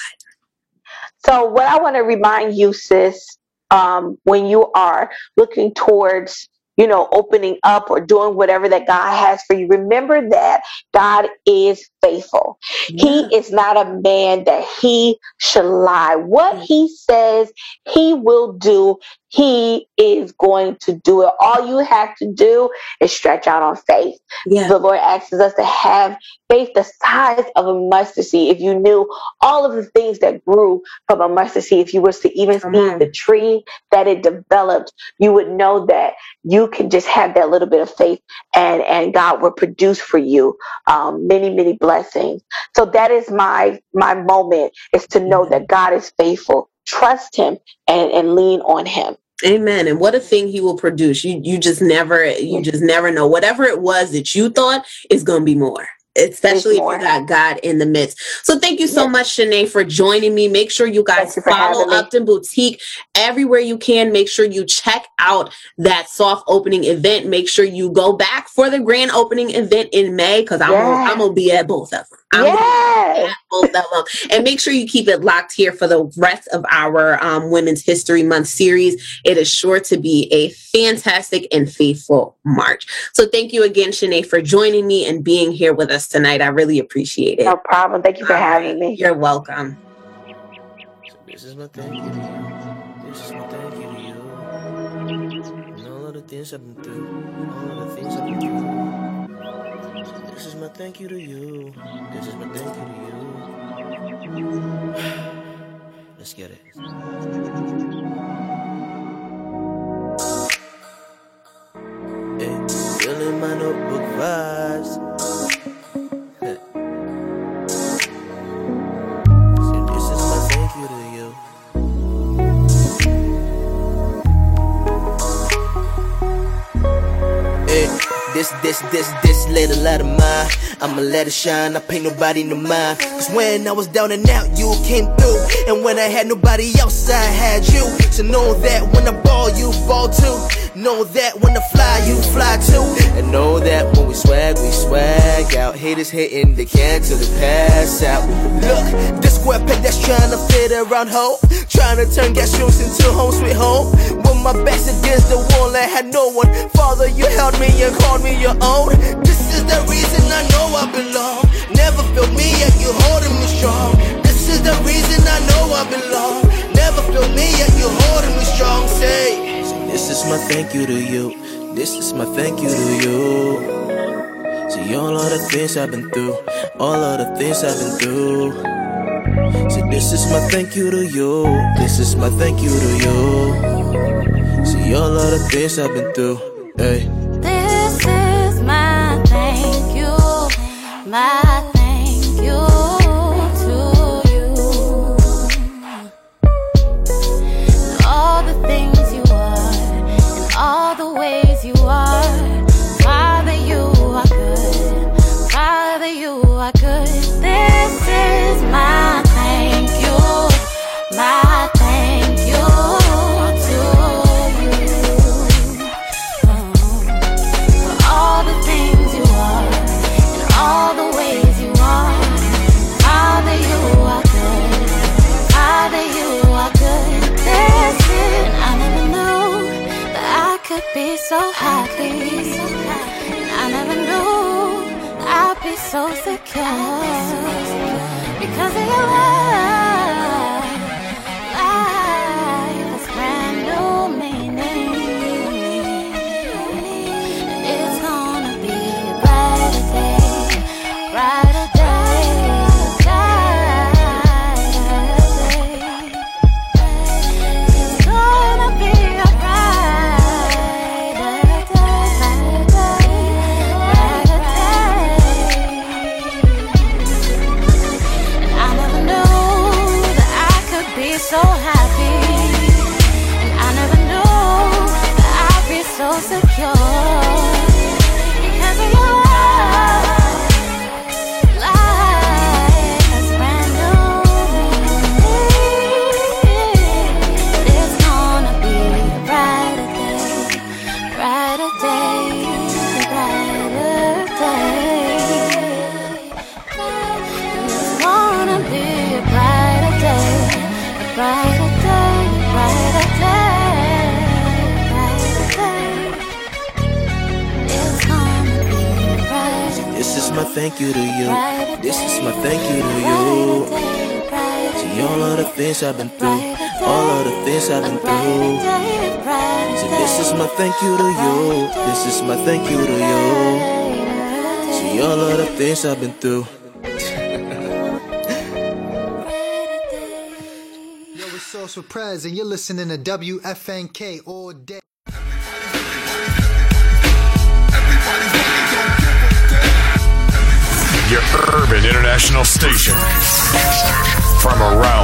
So, what I want to remind you, sis, um, when you are looking towards, you know, opening up or doing whatever that God has for you, remember that God is faithful. He is not a man that he should lie. What he says he will do, he is going to do it. All you have to do is stretch out on faith. The Lord asks us to have faith the size of a mustard seed. If you knew all of the things that grew from a mustard seed, if you was to even see the tree that it developed, you would know that you can just have that little bit of faith and, and God will produce for you um, many, many blessings. So that is my my moment is to know that God is faithful. Trust him and, and lean on him. Amen. And what a thing he will produce. You you just never you just never know. Whatever it was that you thought is gonna be more. Especially if you got God in the midst. So thank you so much, Shannae, for joining me. Make sure you guys you follow. Upton Boutique everywhere you can. Make sure you check out that soft opening event. Make sure you go back for the grand opening event in May because I'm, gonna, I'm gonna be at both of them. I'm gonna be at both of them. And make sure you keep it locked here for the rest of our um, Women's History Month series. It is sure to be a fantastic and faithful March. So thank you again, Shannae, for joining me and being here with us tonight. I really appreciate it. No problem. Thank you for having me. You're welcome. This is my thank you to you. This is my thank you to you. And all of the things I've been through. All of the things I've been through. This is my thank you to you. This is my thank you to you. (sighs) Let's get it. Hey, feeling my notebook vibes. This, this, this, this little light of mine. I'ma let it shine, I pay nobody no mind. Cause when I was down and out, you came through. And when I had nobody else, I had you. So know that when I ball, you ball too. Know that when I fly, you fly too. And know that when we swag, we swag out. Haters hitting the can till they pass out. Look, this square peg that's trying to fit around home. Trying to turn gas rooms into home sweet home. With my back's against the wall, I had no one. Father, you held me and called me your own. This is the reason I know I belong. Never feel me, yet you holding me strong. This is the reason I know I belong. Never feel me, yet you holding me strong. Say, this is my thank you to you. This is my thank you to you. See all of the things I've been through, all of the things I've been through. See, this is my thank you to you. This is my thank you to you. See all of the things I've been through. Hey. This is my thank you, my thank you you are. Because of your love. Thank you to you. This is my thank you to you. See all of the things I've been through, all of the things I've been through. See, this is my thank you to you. This is my thank you to you. See all of the things I've been through. (laughs) Yo, it's Sauce with Prez, and you're listening to WFNK all day. Your urban international station. From around